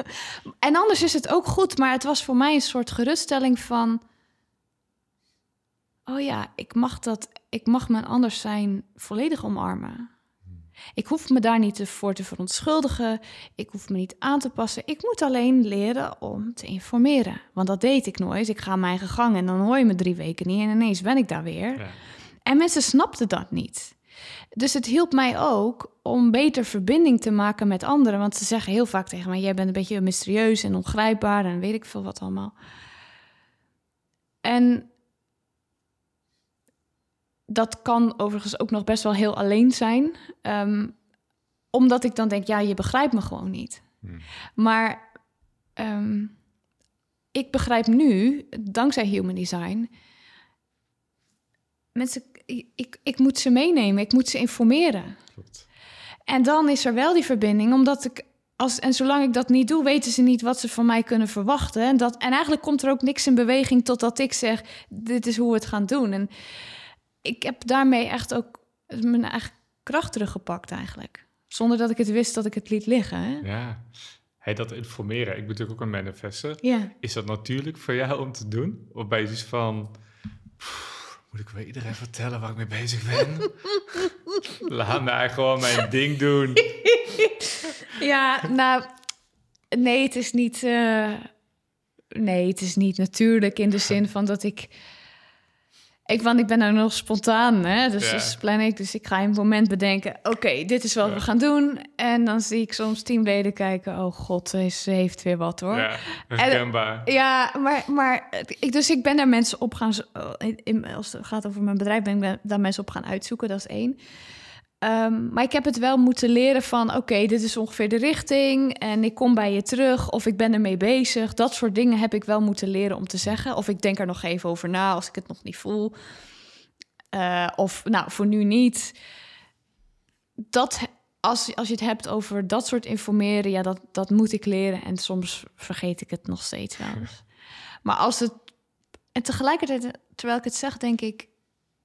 en anders is het ook goed, maar het was voor mij een soort geruststelling van... Oh ja, ik mag dat, ik mag mijn anders zijn volledig omarmen. Ik hoef me daar niet voor te verontschuldigen. Ik hoef me niet aan te passen. Ik moet alleen leren om te informeren. Want dat deed ik nooit. Ik ga mijn eigen gang en dan hoor je me drie weken niet. En ineens ben ik daar weer. Ja. En mensen snapten dat niet. Dus het hielp mij ook om beter verbinding te maken met anderen. Want ze zeggen heel vaak tegen mij: Jij bent een beetje mysterieus en ongrijpbaar en weet ik veel wat allemaal. En dat kan overigens ook nog best wel heel alleen zijn. Ehm, omdat ik dan denk: Ja, je begrijpt me gewoon niet. Hmm. Maar ehm, ik begrijp nu, dankzij Human Design, mensen, ik, ik, ik moet ze meenemen, ik moet ze informeren. Klopt. En dan is er wel die verbinding, omdat ik. Als, en zolang ik dat niet doe, weten ze niet wat ze van mij kunnen verwachten. En, dat, en eigenlijk komt er ook niks in beweging totdat ik zeg: Dit is hoe we het gaan doen. En ik heb daarmee echt ook mijn eigen kracht teruggepakt, eigenlijk. Zonder dat ik het wist dat ik het liet liggen. Hè? Ja. Hey, dat informeren, ik ben natuurlijk ook een manifester. Ja. Is dat natuurlijk voor jou om te doen? Of ben je dus van... "Pff, Moet ik wel iedereen vertellen waar ik mee bezig ben? Laat mij gewoon mijn ding doen. Ja, nou, nee, het is niet. eh, nee, het is niet natuurlijk in de zin van dat ik. Ik, want ik ben nou nog spontaan, hè? Dus, Ja. dus plan ik. Dus ik ga in het moment bedenken: oké, dit is wat Ja. we gaan doen. En dan zie ik soms teamleden kijken: oh god, ze heeft weer wat hoor. Ja, herkenbaar. Ja, maar, maar ik, dus ik ben daar mensen op gaan... in- als het gaat over mijn bedrijf, ben ik daar mensen op gaan uitzoeken. Dat is één. Ehm, maar ik heb het wel moeten leren van... oké, dit is ongeveer de richting... en ik kom bij je terug of ik ben ermee bezig. Dat soort dingen heb ik wel moeten leren om te zeggen. Of ik denk er nog even over na als ik het nog niet voel. Eh, of nou, voor nu niet. Dat, als, als je het hebt over dat soort informeren... ja, dat, dat moet ik leren. En soms vergeet ik het nog steeds wel eens. Maar als het... En tegelijkertijd, terwijl ik het zeg, denk ik...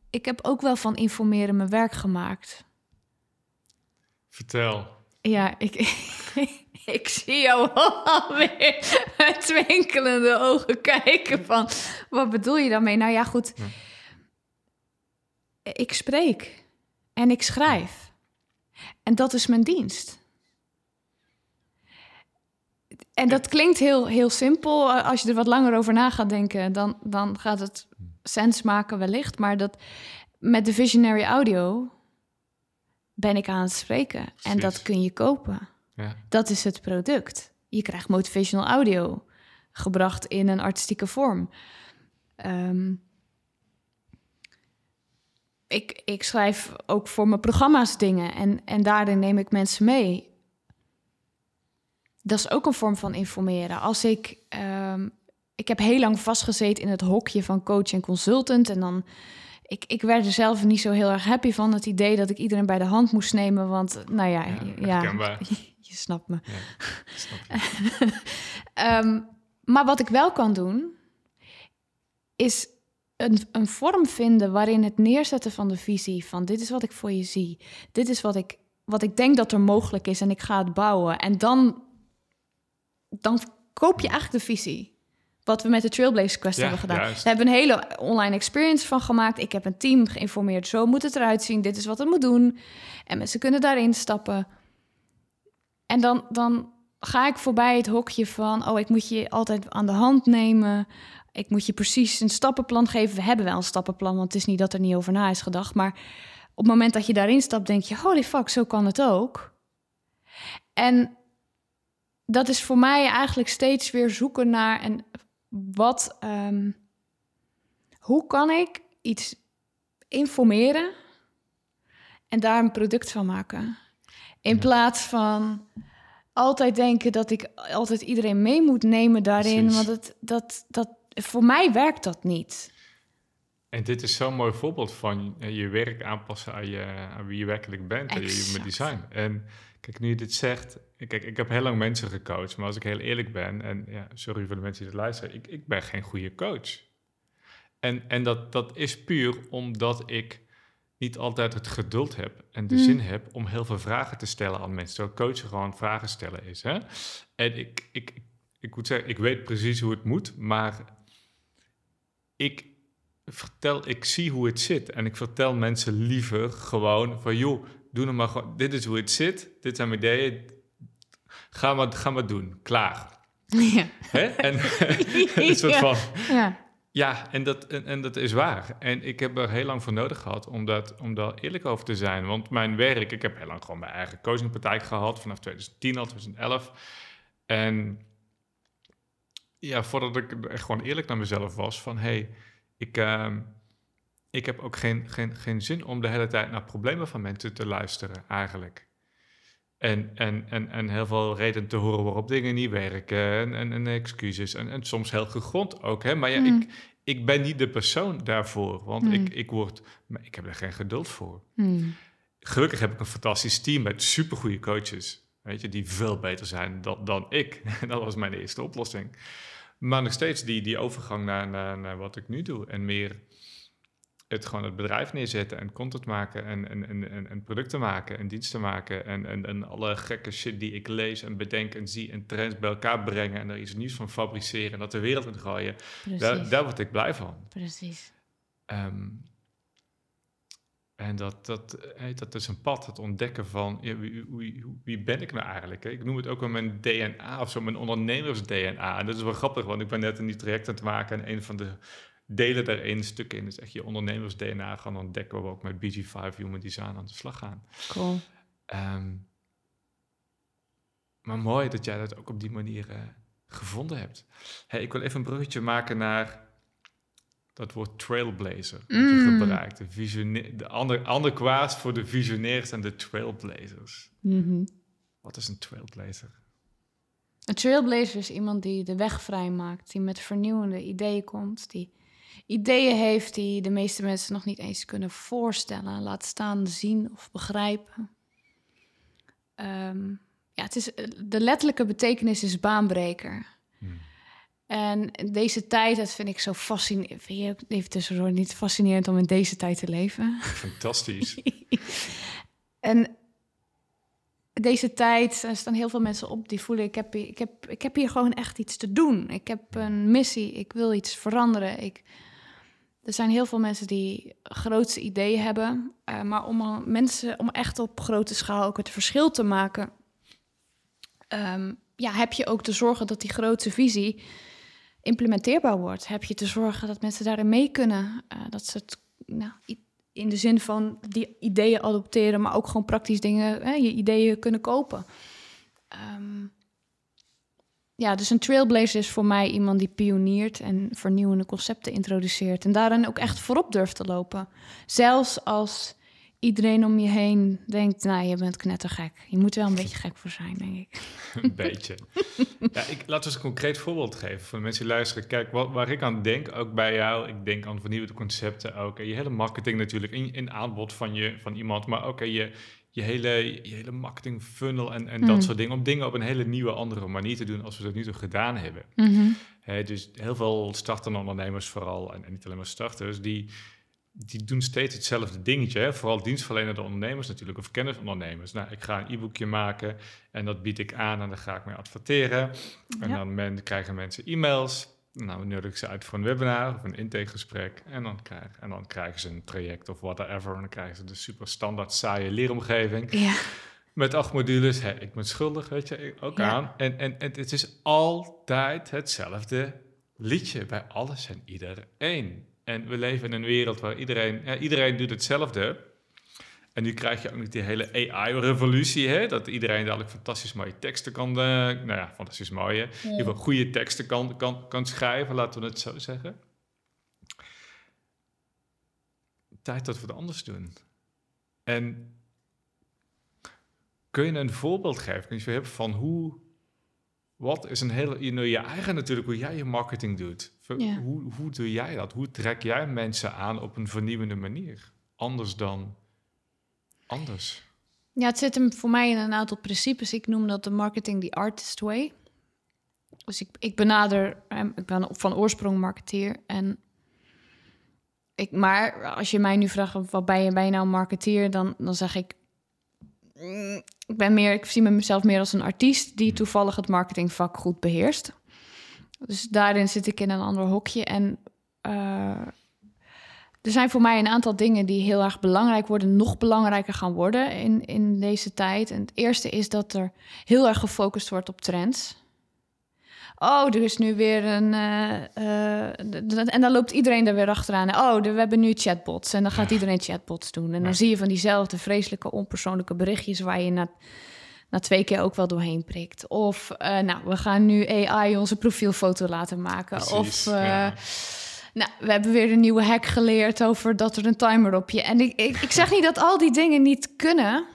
ik heb ook wel van informeren mijn werk gemaakt... Vertel. Ja, ik, ik zie jou alweer met twinkelende ogen kijken van... wat bedoel je daarmee? Nou ja, goed. Ik spreek en ik schrijf. En dat is mijn dienst. En dat klinkt heel, heel simpel. Als je er wat langer over na gaat denken... dan, dan gaat het sens maken wellicht. Maar dat, met de Visionary Audio ben ik aan het spreken. En dat kun je kopen. Ja. Dat is het product. Je krijgt motivational audio gebracht in een artistieke vorm. Ehm, ik, ik schrijf ook voor mijn programma's dingen en, en daarin neem ik mensen mee. Dat is ook een vorm van informeren. Als ik, ehm, ik heb heel lang vastgezeten in het hokje van coach en consultant en dan ik, ik werd er zelf niet zo heel erg happy van het idee dat ik iedereen bij de hand moest nemen, want nou ja, Ja, je snapt me. Ja, snap je. Ehm, maar wat ik wel kan doen, is een, een vorm vinden waarin het neerzetten van de visie van dit is wat ik voor je zie, dit is wat ik, wat ik denk dat er mogelijk is en ik ga het bouwen. En dan, dan koop je eigenlijk de visie. Wat we met de Trailblazer Quest Ja, hebben gedaan. juist. We hebben een hele online experience van gemaakt. Ik heb een team geïnformeerd. Zo moet het eruit zien. Dit is wat het moet doen. En mensen kunnen daarin stappen. En dan, dan ga ik voorbij het hokje van... oh, ik moet je altijd aan de hand nemen. Ik moet je precies een stappenplan geven. We hebben wel een stappenplan, want het is niet dat er niet over na is gedacht. Maar op het moment dat je daarin stapt, denk je... holy fuck, zo kan het ook. En dat is voor mij eigenlijk steeds weer zoeken naar... en wat, ehm, hoe kan ik iets informeren en daar een product van maken? In plaats van altijd denken dat ik altijd iedereen mee moet nemen daarin. Precies. Want het, dat, dat, voor mij werkt dat niet. En dit is zo'n mooi voorbeeld van eh, je werk aanpassen aan, je, aan wie je werkelijk bent en je human design. En kijk, nu je dit zegt, kijk, ik heb heel lang mensen gecoacht, maar als ik heel eerlijk ben, en ja, sorry voor de mensen die het luisteren, ik, ik ben geen goede coach. En, en dat, dat is puur omdat ik niet altijd het geduld heb en de Mm. zin heb om heel veel vragen te stellen aan mensen. Terwijl coachen gewoon vragen stellen is. Hè? En ik, ik, ik moet zeggen, ik weet precies hoe het moet, maar ik vertel, ik zie hoe het zit. En ik vertel mensen liever gewoon van, joh, doe nou maar gewoon, dit is hoe het zit, dit zijn mijn ideeën, ga maar, ga maar doen, klaar. Ja. Hè? En een soort van, ja. ja, en dat, en, en dat is waar. En ik heb er heel lang voor nodig gehad om, dat, om daar eerlijk over te zijn. Want mijn werk, ik heb heel lang gewoon mijn eigen coachingpraktijk gehad, vanaf 2010 al, 2011. En ja, voordat ik echt gewoon eerlijk naar mezelf was van, hé, hey, ik, ehm, ik heb ook geen, geen, geen zin om de hele tijd naar problemen van mensen te luisteren, eigenlijk. En, en, en, en heel veel redenen te horen waarop dingen niet werken en, en, en excuses. En, en soms heel gegrond ook. Hè? Maar ja, Mm. ik, ik ben niet de persoon daarvoor. Want Mm. ik, ik, word, maar ik heb er geen geduld voor. Hmm. Gelukkig heb ik een fantastisch team met supergoeie coaches. Weet je, die veel beter zijn dan, dan ik. dat was mijn eerste oplossing. Maar nog steeds die, die overgang naar, naar, naar wat ik nu doe. En meer het gewoon het bedrijf neerzetten en content maken en, en, en, en, en producten maken en diensten maken. En, en, en alle gekke shit die ik lees en bedenk en zie en trends bij elkaar brengen en er iets nieuws van fabriceren en dat de wereld in gooien. Daar, daar word ik blij van. Precies. Ehm, en dat, dat, dat is een pad, het ontdekken van ja, wie, wie, wie ben ik nou eigenlijk? Hè? Ik noem het ook wel mijn DNA of zo, mijn ondernemers-DNA. En dat is wel grappig, want ik ben net een nieuw traject aan het maken en een van de delen daarin, stukken in, is echt je ondernemers-DNA gaan ontdekken, waar we ook met BG5 Human Design aan de slag gaan. Cool. Ehm, maar mooi dat jij dat ook op die manier eh, gevonden hebt. Hey, ik wil even een bruggetje maken naar dat woord trailblazer. Mm. gebruikt. De, visione- de ander, ander kwaad voor de visionairs en de trailblazers. Mhm. Wat is een trailblazer? Een trailblazer is iemand die de weg vrijmaakt, die met vernieuwende ideeën komt, die ideeën heeft die de meeste mensen nog niet eens kunnen voorstellen, laat staan zien of begrijpen. Ehm, ja, het is, de letterlijke betekenis is baanbreker. Hmm. En deze tijd, dat vind ik zo fascinerend. Vind je ook even tussendoor niet fascinerend om in deze tijd te leven? Fantastisch. En deze tijd er staan heel veel mensen op die voelen: ik heb, hier- ik, heb, ik heb hier gewoon echt iets te doen. Ik heb een missie, ik wil iets veranderen. Ik, er zijn heel veel mensen die grootste ideeën hebben. eh, maar om mensen, om echt op grote schaal ook het verschil te maken, ehm, ja, heb je ook te zorgen dat die grote visie implementeerbaar wordt. Heb je te zorgen dat mensen daarin mee kunnen. eh, dat ze het nou, in de zin van die ideeën adopteren, maar ook gewoon praktisch dingen, hè, je ideeën kunnen kopen. Ehm, ja, dus een trailblazer is voor mij iemand die pioniert en vernieuwende concepten introduceert en daarin ook echt voorop durft te lopen. Zelfs als iedereen om je heen denkt, nou, je bent knettergek. Je moet wel een beetje gek voor zijn, denk ik. een beetje. ja, ik, laten we eens een concreet voorbeeld geven voor de mensen die luisteren. Kijk, wat, waar ik aan denk, ook bij jou, ik denk aan vernieuwde concepten ook. En je hele marketing natuurlijk, in, in aanbod van, je, van iemand, maar ook je, je, hele, je hele marketing funnel en, en dat Mm. soort dingen. Om dingen op een hele nieuwe, andere manier te doen als we dat nu toe gedaan hebben. Mhm. Hè, dus heel veel startende ondernemers vooral, en, en niet alleen maar starters, die, die doen steeds hetzelfde dingetje. Hè? Vooral dienstverlenende ondernemers natuurlijk, of kennisondernemers. Nou, ik ga een e-boekje maken en dat bied ik aan en daar ga ik mee adverteren. En Ja. dan men, krijgen mensen e-mails. Nou, dan nodig ik ze uit voor een webinar of een intakegesprek. En dan, krijg, en dan krijgen ze een traject of whatever. En dan krijgen ze de super standaard saaie leeromgeving. Ja. Met acht modules, hè, ik ben schuldig, weet je, ook Ja. aan. En, en, en het is altijd hetzelfde liedje bij alles en iedereen. En we leven in een wereld waar iedereen, ja, iedereen doet hetzelfde. En nu krijg je ook nog die hele AI-revolutie, hè? dat iedereen dadelijk fantastisch mooie teksten kan, eh, nou ja, fantastisch mooie, in geval goede teksten kan, kan, kan schrijven, laten we het zo zeggen. Tijd dat we het anders doen. En kun je een voorbeeld geven? Kun je hebben van hoe, wat is een hele, je, nou, je eigen natuurlijk, hoe jij je marketing doet. Ja. Hoe, hoe doe jij dat? Hoe trek jij mensen aan op een vernieuwende manier? Anders dan anders. Ja, het zit hem voor mij in een aantal principes. Ik noem dat de marketing the artist way. Dus ik, ik benader, eh, ik ben van oorsprong marketeer. En ik, maar als je mij nu vraagt, wat ben je, je nou marketeer? Dan, dan zeg ik, ik ben meer, ik zie mezelf meer als een artiest die toevallig het marketingvak goed beheerst. Dus daarin zit ik in een ander hokje. En eh, er zijn voor mij een aantal dingen die heel erg belangrijk worden, nog belangrijker gaan worden in, in deze tijd. En het eerste is dat er heel erg gefocust wordt op trends. Oh, er is nu weer een. eh, eh, en dan loopt iedereen er weer achteraan. Oh, we hebben nu chatbots. En dan gaat iedereen chatbots doen. En dan Ja. zie je van diezelfde vreselijke, onpersoonlijke berichtjes waar je na, na twee keer ook wel doorheen prikt. Of, eh, nou, we gaan nu AI onze profielfoto laten maken. Precies, of. ja. nou, we hebben weer een nieuwe hack geleerd over dat er een timer op je. En ik, ik, ik zeg niet dat al die dingen niet kunnen.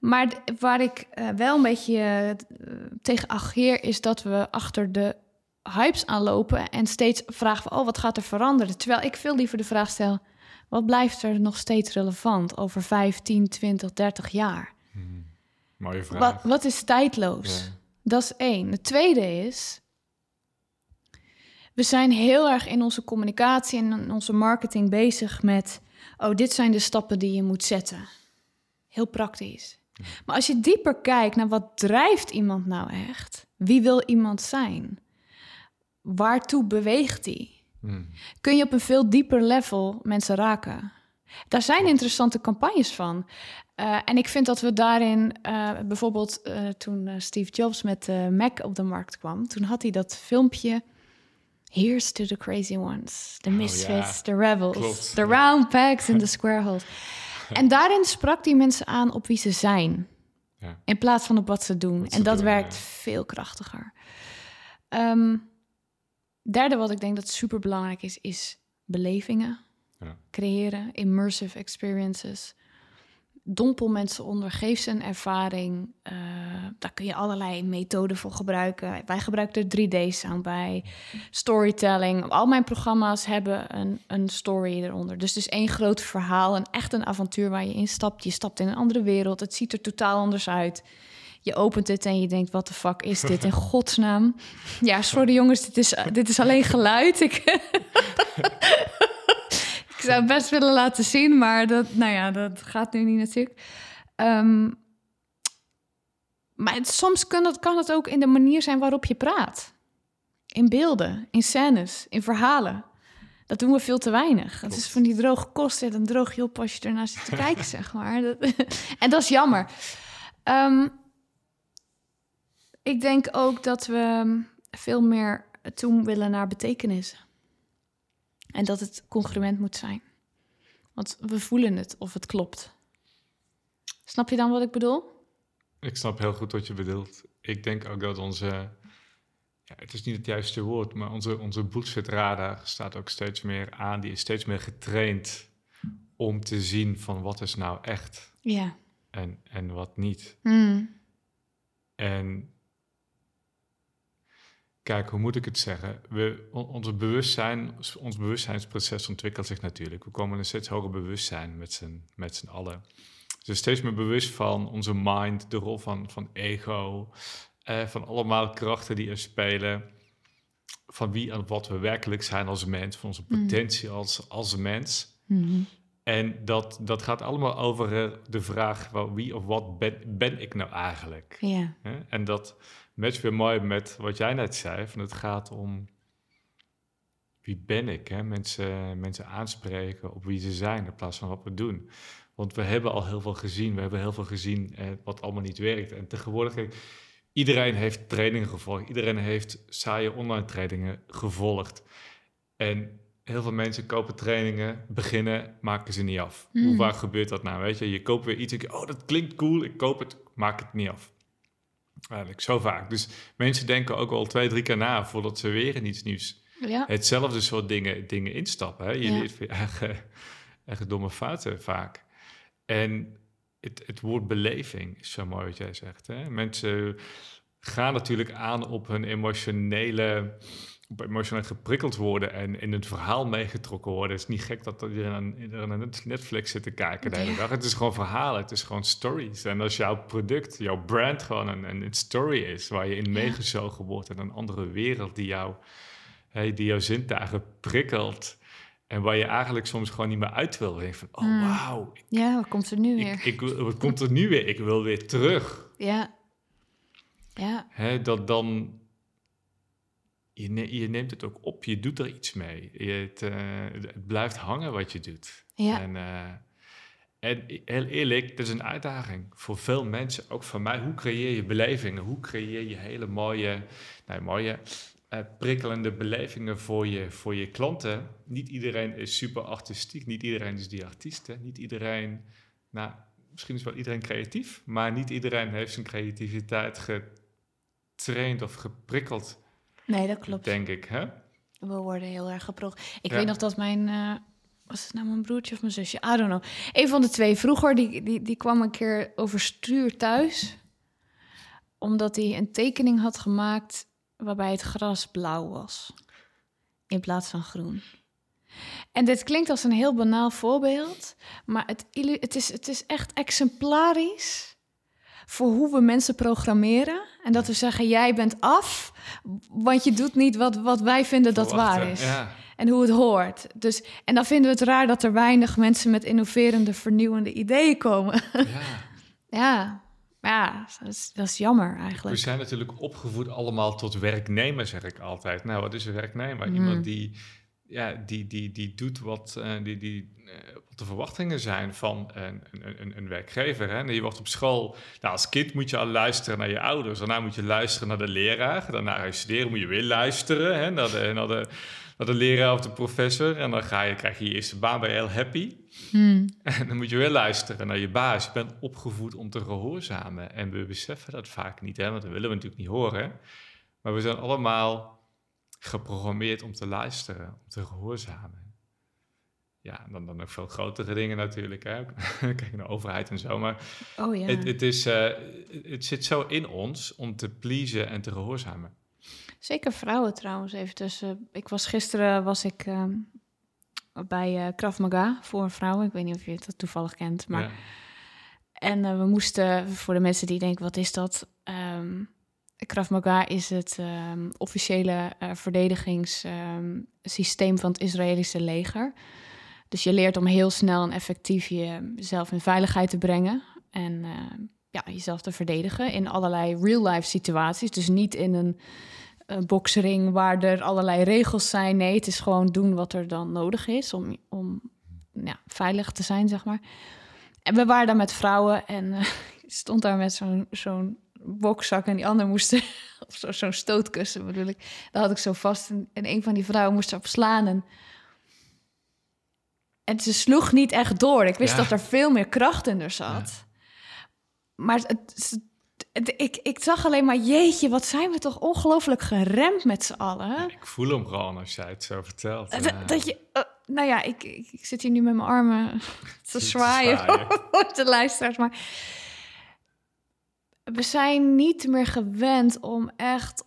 Maar waar ik eh, wel een beetje eh, tegen ageer, is dat we achter de hypes aanlopen en steeds vragen van, oh, wat gaat er veranderen? Terwijl ik veel liever de vraag stel, wat blijft er nog steeds relevant over 15, 20, 30 jaar? Mooie vraag. Wat, wat is tijdloos? Ja. Dat is één. Het tweede is. We zijn heel erg in onze communicatie en in onze marketing bezig met. Oh, dit zijn de stappen die je moet zetten. Heel praktisch. Maar als je dieper kijkt naar wat drijft iemand nou echt? Wie wil iemand zijn? Waartoe beweegt hij? Hmm. kun je op een veel dieper level mensen raken. Daar zijn interessante campagnes van. Eh, en ik vind dat we daarin, eh, bijvoorbeeld eh, toen Steve Jobs met de Mac op de markt kwam, toen had hij dat filmpje. Here's to the crazy ones, the misfits, ja. the rebels, Klopt, the ja. round pegs and the square holes. En daarin sprak hij mensen aan op wie ze zijn, Ja. in plaats van op wat ze doen. Wat ze en dat doen, werkt ja. veel krachtiger. Ehm, derde wat ik denk dat super belangrijk is, is belevingen Ja. creëren, immersive experiences. Dompel mensen onder, geef ze een ervaring. Eh, daar kun je allerlei methoden voor gebruiken. Wij gebruiken er 3D-sound bij, storytelling. Al mijn programma's hebben een, een story eronder. Dus het is één groot verhaal, een echt een avontuur waar je instapt. Je stapt in een andere wereld, het ziet er totaal anders uit. Je opent het en je denkt, wat de fuck is dit in godsnaam? Ja, sorry jongens, dit is, dit is alleen geluid. Ik, ik zou het best willen laten zien, maar dat, nou ja, dat gaat nu niet natuurlijk. Ehm, maar het- soms kan het, kan het ook in de manier zijn waarop je praat. In beelden, in scènes, in verhalen. Dat doen we veel te weinig. Het is van die droge kosten, dan droog je op als je ernaar zit te kijken, zeg maar. Dat- en dat is jammer. Ehm, ik denk ook dat we veel meer toe willen naar betekenissen. En dat het congruent moet zijn. Want we voelen het of het klopt. Snap je dan wat ik bedoel? Ik snap heel goed wat je bedoelt. Ik denk ook dat onze, ja, het is niet het juiste woord, maar onze, onze bullshit radar staat ook steeds meer aan. Die is steeds meer getraind om te zien van wat is nou echt Ja. en, en wat niet. Mm. En kijk, hoe moet ik het zeggen? We, on- onze bewustzijn, ons bewustzijnsproces ontwikkelt zich natuurlijk. We komen in een steeds hoger bewustzijn met z'n, met z'n allen. Dus steeds meer bewust van onze mind, de rol van, van ego, eh, van allemaal krachten die er spelen. Van wie en wat we werkelijk zijn als mens, van onze Mm. potentie als, als mens. Mhm. En dat, dat gaat allemaal over eh, de vraag: wie of wat ben, ben ik nou eigenlijk? Ja. Hè? En dat matcht weer mooi met wat jij net zei. Van het gaat om wie ben ik? Hè? Mensen, mensen aanspreken op wie ze zijn in plaats van wat we doen. Want we hebben al heel veel gezien. We hebben heel veel gezien eh, wat allemaal niet werkt. En tegenwoordig, kijk, iedereen heeft trainingen gevolgd. Iedereen heeft saaie online trainingen gevolgd. En heel veel mensen kopen trainingen, beginnen, maken ze niet af. Hoe Mm. vaak gebeurt dat nou? Weet je, je koopt weer iets. en je- Oh, dat klinkt cool. Ik koop het, maak het niet af. Eigenlijk zo vaak. Dus mensen denken ook wel twee, drie keer na voordat ze weer in iets nieuws Ja. hetzelfde soort dingen, dingen instappen. Hè? Je Ja. leert weer eigen, eigen domme fouten vaak. En het, het woord beleving is zo mooi wat jij zegt. Hè? Mensen gaan natuurlijk aan op hun emotionele, emotioneel geprikkeld worden en in het verhaal meegetrokken worden. Het is niet gek dat iedereen aan, Netflix zit te kijken de hele dag. Het is gewoon verhalen, het is gewoon stories. En als jouw product, jouw brand gewoon een, een, story is waar je in meegezogen wordt en een andere wereld die jou hey, die jouw zintuigen prikkelt. En waar je eigenlijk soms gewoon niet meer uit wil. Je denkt van, oh Mm. wauw, Ja, wat komt er nu weer? ik, ik, wil- wat komt er nu weer? Ik wil weer terug. Ja. Ja. Hè, dat dan, je, ne- je neemt het ook op, je doet er iets mee. Je, het, eh, het blijft hangen wat je doet. Ja. En, eh, en heel eerlijk, dat is een uitdaging voor veel mensen, ook voor mij. Hoe creëer je belevingen? Hoe creëer je hele mooie, nou, mooie eh, prikkelende belevingen voor je, voor je klanten? Niet iedereen is super artistiek, niet iedereen is die artiest. Niet iedereen, nou, misschien is wel iedereen creatief, maar niet iedereen heeft zijn creativiteit getraind of geprikkeld, Nee, dat klopt. denk ik. Hè? We worden heel erg geprocht. Ik Ja. weet nog dat mijn... eh, was het nou mijn broertje of mijn zusje? I don't know. Een van de twee vroeger, die, die, die kwam een keer overstuur thuis. Omdat hij een tekening had gemaakt waarbij het gras blauw was. In plaats van groen. En dit klinkt als een heel banaal voorbeeld. Maar het, het, is, het is echt exemplarisch voor hoe we mensen programmeren. En dat we zeggen, jij bent af, want je doet niet wat, wat wij vinden dat waar is. Ja. En hoe het hoort. Dus, en dan vinden we het raar dat er weinig mensen met innoverende, vernieuwende ideeën komen. ja. ja, ja dat, is, dat is jammer We eigenlijk. zijn natuurlijk opgevoed allemaal tot werknemer, zeg ik altijd. Nou, wat is een werknemer? Mm. Iemand die, ja, die, die, die doet wat, eh, die, die, eh, wat de verwachtingen zijn van een, een, een, werkgever. Hè? En je wordt op school, nou, als kind moet je al luisteren naar je ouders. Daarna moet je luisteren naar de leraar. Daarna ga je studeren, moet je weer luisteren hè? Naar, de, naar, de, naar de leraar of de professor. En dan ga je, krijg je je eerste baan, je heel happy. Hmm. En dan moet je weer luisteren naar je baas. Je bent opgevoed om te gehoorzamen. En we beseffen dat vaak niet, hè? want dat willen we natuurlijk niet horen. Maar we zijn allemaal geprogrammeerd om te luisteren, om te gehoorzamen. Ja, dan, dan ook veel grotere dingen natuurlijk. Hè? Kijk naar de overheid en zo. Maar Oh ja. het, het, is, eh, het zit zo in ons om te pleasen en te gehoorzamen. Zeker vrouwen trouwens even tussen. Ik was gisteren was ik ehm, bij Krav Maga voor vrouwen. Ik weet niet of je het toevallig kent, maar Ja. En eh, we moesten, voor de mensen die denken, wat is dat? Ehm Krav Maga is het ehm, officiële eh, verdedigingssysteem van het Israëlische leger. Dus je leert om heel snel en effectief jezelf in veiligheid te brengen. En eh, ja, jezelf te verdedigen in allerlei real-life situaties. Dus niet in een boksring waar er allerlei regels zijn. Nee, het is gewoon doen wat er dan nodig is om, om ja, veilig te zijn, zeg maar. En we waren daar met vrouwen en ik stond daar met zo'n zo'n bokzak en die ander moest er- of zo- zo'n stootkussen bedoel ik. Daar had ik zo vast en, en een van die vrouwen moest erop slaan en en ze sloeg niet echt door. Ik wist Ja. dat er veel meer kracht in er zat. Maar het, ik, ik zag alleen maar, jeetje, wat zijn we toch ongelooflijk geremd met z'n allen. Ik voel hem gewoon als jij het zo vertelt. Dat, Ja. dat je, eh, nou ja, ik, ik, ik zit hier nu met mijn armen te Te zwaaien zwaaien. voor de luisteraars, maar we zijn niet meer gewend om echt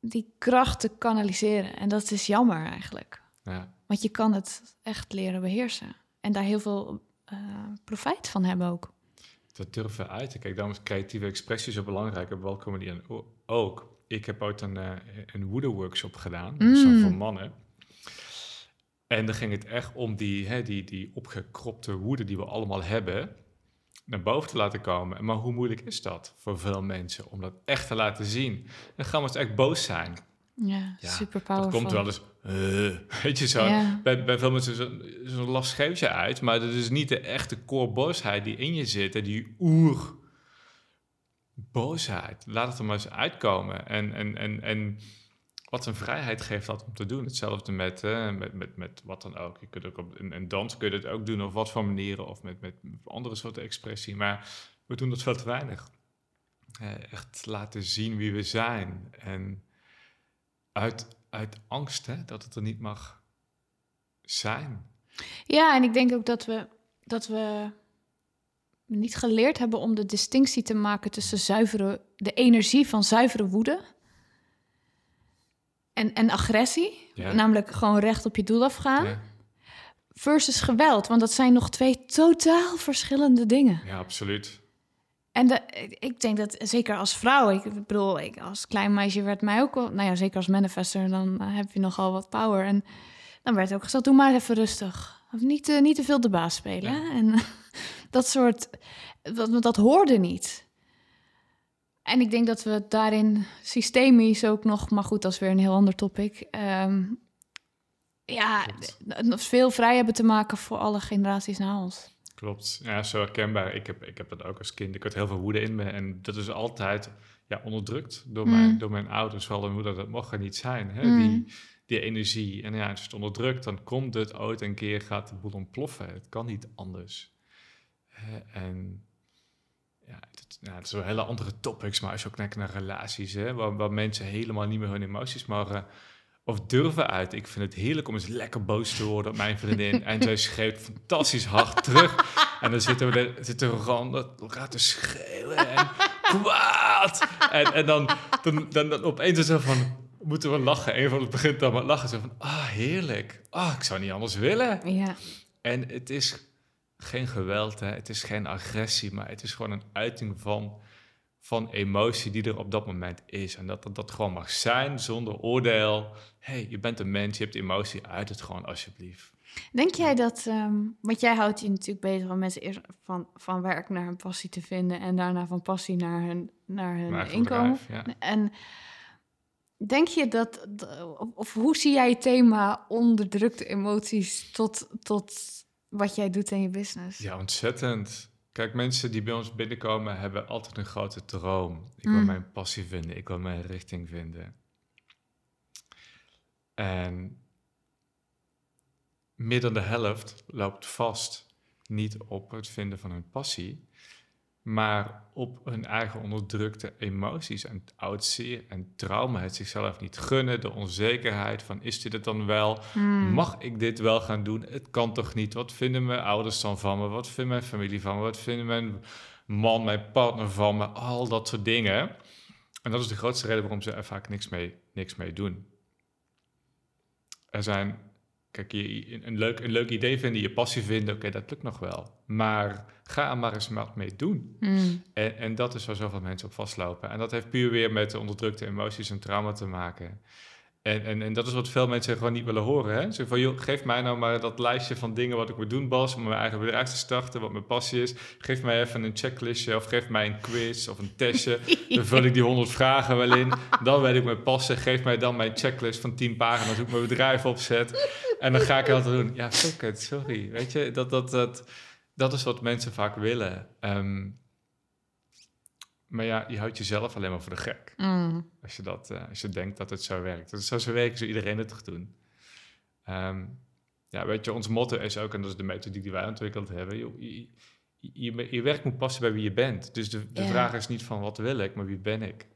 die kracht te kanaliseren. En dat is jammer eigenlijk. Ja. Want je kan het echt leren beheersen. En daar heel veel eh, profijt van hebben ook. Dat durven uiten. Kijk, daarom is creatieve expressie zo belangrijk. Op welke manier ook. Ik heb ooit een, eh een woede-workshop gedaan, Mm. zo voor mannen. En dan ging het echt om die, hè, die, die opgekropte woede die we allemaal hebben, naar boven te laten komen. Maar hoe moeilijk is dat voor veel mensen om dat echt te laten zien? Dan gaan we eens echt boos zijn. Ja, Ja, super Dat komt wel eens, eh, weet je zo. Ja. Bij, bij veel mensen zo'n zo last geeft je uit, maar dat is niet de echte core boosheid die in je zit. hè, Die oer boosheid. Laat het er maar eens uitkomen. En, en, en, en wat een vrijheid geeft dat om te doen. Hetzelfde met, eh, met, met, met wat dan ook. Je kunt ook op een, dans kun je het ook doen, of wat voor manieren, of met, met andere soorten expressie. Maar we doen dat veel te weinig. Eh, echt laten zien wie we zijn. En uit, uit angst hè, dat het er niet mag zijn. Ja, en ik denk ook dat we, dat we niet geleerd hebben om de distinctie te maken tussen zuivere, de energie van zuivere woede en, en agressie. Ja. Namelijk gewoon recht op je doel afgaan. Ja, Versus geweld, want dat zijn nog twee totaal verschillende dingen. ja absoluut. En de, ik denk dat zeker als vrouw, ik bedoel, ik, als klein meisje werd mij ook wel, nou ja, zeker als manifester, dan eh, heb je nogal wat power. En dan werd ook gezegd, doe maar even rustig. Of niet, eh, niet te veel de baas spelen. Ja. En dat soort, dat, dat hoorde niet. En ik denk dat we daarin systemisch ook nog, maar goed, dat is weer een heel ander topic. ehm, ja, Klopt. n- n- veel vrij hebben te maken voor alle generaties na ons. Klopt. Ja, zo herkenbaar. Ik heb, ik heb dat ook als kind. Ik had heel veel woede in me. En dat is altijd ja, onderdrukt door, Mm. mijn, door mijn ouders. Vooral mijn moeder. Dat mocht er niet zijn. Hè? Mm. Die, die energie. En ja, als het onderdrukt, dan komt het ooit een keer, gaat de boel ontploffen. Het kan niet anders. En het, het is wel hele andere topics. Maar als je ook kijkt naar relaties, hè, waar, waar mensen helemaal niet meer hun emoties mogen of durven uit. Ik vind het heerlijk om eens lekker boos te worden op mijn vriendin. en zij schreeuwt fantastisch hard terug. En dan zitten we, er, zitten we gewoon elkaar te schreeuwen en kwaad. En, en dan, dan, dan, dan opeens is er van, moeten we lachen. Een van ons begint dan met lachen. Zo van, ah, heerlijk. Ah, ik zou niet anders willen. Ja, En het is geen geweld, hè. het is geen agressie, maar het is gewoon een uiting van, van emotie die er op dat moment is. En dat dat, dat gewoon mag zijn zonder oordeel. hey, je bent een mens, je hebt emotie, uit het gewoon alsjeblieft. Denk jij dat, ehm, want jij houdt je natuurlijk bezig om mensen eerst van, van werk naar hun passie te vinden en daarna van passie naar hun, naar hun inkomen. bedrijf, ja. En denk je dat, of hoe zie jij het thema onderdrukte emoties tot, tot wat jij doet in je business? Ja, ontzettend. Kijk, mensen die bij ons binnenkomen hebben altijd een grote droom. Ik wil Mm. mijn passie vinden, ik wil mijn richting vinden. En meer dan de helft loopt vast niet op het vinden van hun passie, maar op hun eigen onderdrukte emoties en oud zeer en trauma, het zichzelf niet gunnen, de onzekerheid van is dit het dan wel? Hmm. Mag ik dit wel gaan doen? Het kan toch niet? Wat vinden mijn ouders dan van me? Wat vindt mijn familie van me? Wat vinden mijn man, mijn partner van me? Al dat soort dingen. En dat is de grootste reden waarom ze er vaak niks mee, niks mee doen. Er zijn, kijk, je, een, leuk, een leuk idee vinden, je passie vinden, oké, dat lukt nog wel. Maar ga er maar eens wat mee doen. Hmm. En, en dat is waar zoveel mensen op vastlopen. En dat heeft puur weer met de onderdrukte emoties en trauma te maken. En, en, en dat is wat veel mensen gewoon niet willen horen. Hè? Van, joh, geef mij nou maar dat lijstje van dingen wat ik moet doen, Bas, om mijn eigen bedrijf te starten, wat mijn passie is. Geef mij even een checklistje of geef mij een quiz of een testje. Dan vul ik die 100 vragen wel in. Dan weet ik mijn passen. Geef mij dan mijn checklist van 10 pagina's hoe ik mijn bedrijf opzet. En dan ga ik dat doen. Ja, fuck it, sorry. Weet je, dat, dat, dat, dat is wat mensen vaak willen. Ehm, maar ja, je houdt jezelf alleen maar voor de gek. Hmm. Als je, dat, eh, als je denkt dat het zo werkt. Dat is zo zo werken, zou iedereen het toch doen. Ehm, ja, weet je, ons motto is ook, en dat is de methodiek die wij ontwikkeld hebben. je, je, je werk moet passen bij wie je bent. Dus de, de vraag is niet van wat wil ik, maar wie ben ik?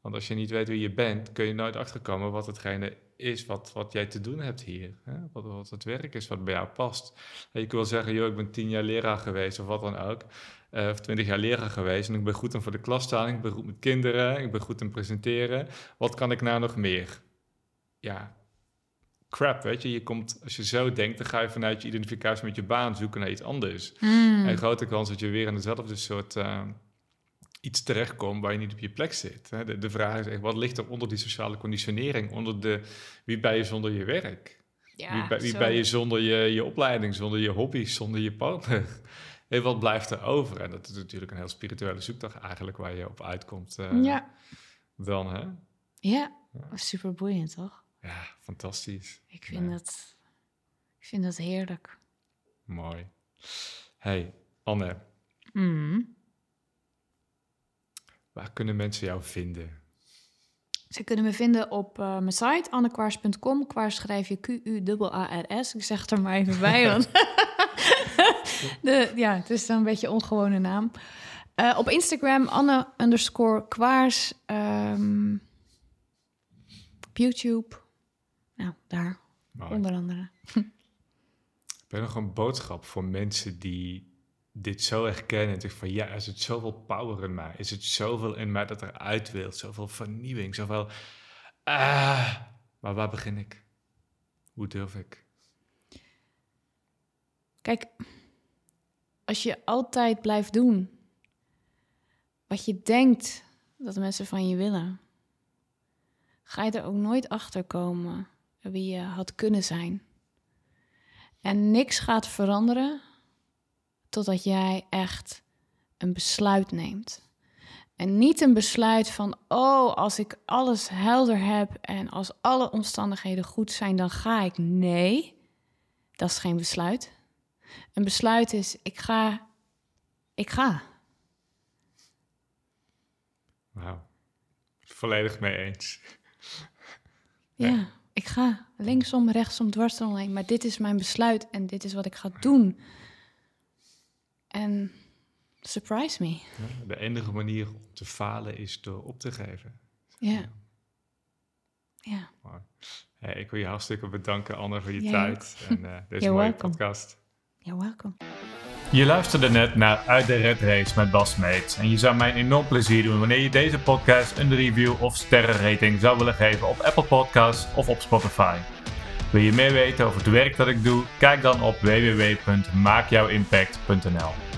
Want als je niet weet wie je bent, kun je nooit achterkomen wat hetgene is wat, wat jij te doen hebt hier. Hè? Wat, wat het werk is wat bij jou past. En je kunt wel zeggen, joh, ik ben tien jaar leraar geweest of wat dan ook. eh, of twintig jaar leraar geweest en ik ben goed in voor de klas staan. Ik ben goed met kinderen, ik ben goed in presenteren. Wat kan ik nou nog meer? Ja, crap, weet je. Je komt, als je zo denkt, dan ga je vanuit je identificatie met je baan zoeken naar iets anders. Hmm. En grote kans dat je weer in dezelfde soort eh, iets terechtkomt waar je niet op je plek zit. De, de vraag is echt, wat ligt er onder die sociale conditionering? Onder de, wie ben je zonder je werk? Ja, wie ben, wie ben je zonder je, je opleiding, zonder je hobby's, zonder je partner? En wat blijft er over? En dat is natuurlijk een heel spirituele zoektocht eigenlijk waar je op uitkomt eh, ja. dan. Hè? ja, super boeiend toch? Ja, fantastisch. Ik vind, Ja. dat, ik vind dat heerlijk. Mooi. Hey, Anne, Hmm. Waar kunnen mensen jou vinden? Ze kunnen me vinden op eh, mijn site, annekwaars.com. Kwaars schrijf je Q-U-A-R-S. Ik zeg het er maar even bij, want de, ja, het is een beetje een ongewone naam. Eh, op Instagram, Anne underscore Kwaars. Ehm, op YouTube. Nou, daar, Mooi. onder andere. Heb je nog een boodschap voor mensen die dit zo herkennen en van ja, er zit zoveel power in mij, is het zoveel in mij dat eruit wil, zoveel vernieuwing, zoveel, ah, maar waar begin ik? Hoe durf ik? Kijk, als je altijd blijft doen wat je denkt dat mensen van je willen, ga je er ook nooit achter komen wie je had kunnen zijn. En niks gaat veranderen totdat jij echt een besluit neemt. En niet een besluit van, oh, als ik alles helder heb en als alle omstandigheden goed zijn, dan ga ik. Nee, dat is geen besluit. Een besluit is, ik ga, ik ga. Wauw, volledig mee eens. Ja, Ja. ik ga. Linksom, rechtsom, dwarsom heen. Maar dit is mijn besluit en dit is wat ik ga doen. En surprise me. Ja, De enige manier om te falen is door op te geven. Ja. Ja. Hey, ik wil je hartstikke bedanken, Anne, voor je Jij tijd en eh, deze You're mooie welcome. podcast. You're welcome. Je luisterde net naar Uit de Red Race met Bas Meets. En je zou mij een enorm plezier doen wanneer je deze podcast een review of sterrenrating zou willen geven op Apple Podcasts of op Spotify. Wil je meer weten over het werk dat ik doe? Kijk dan op www.maakjouwimpact.nl.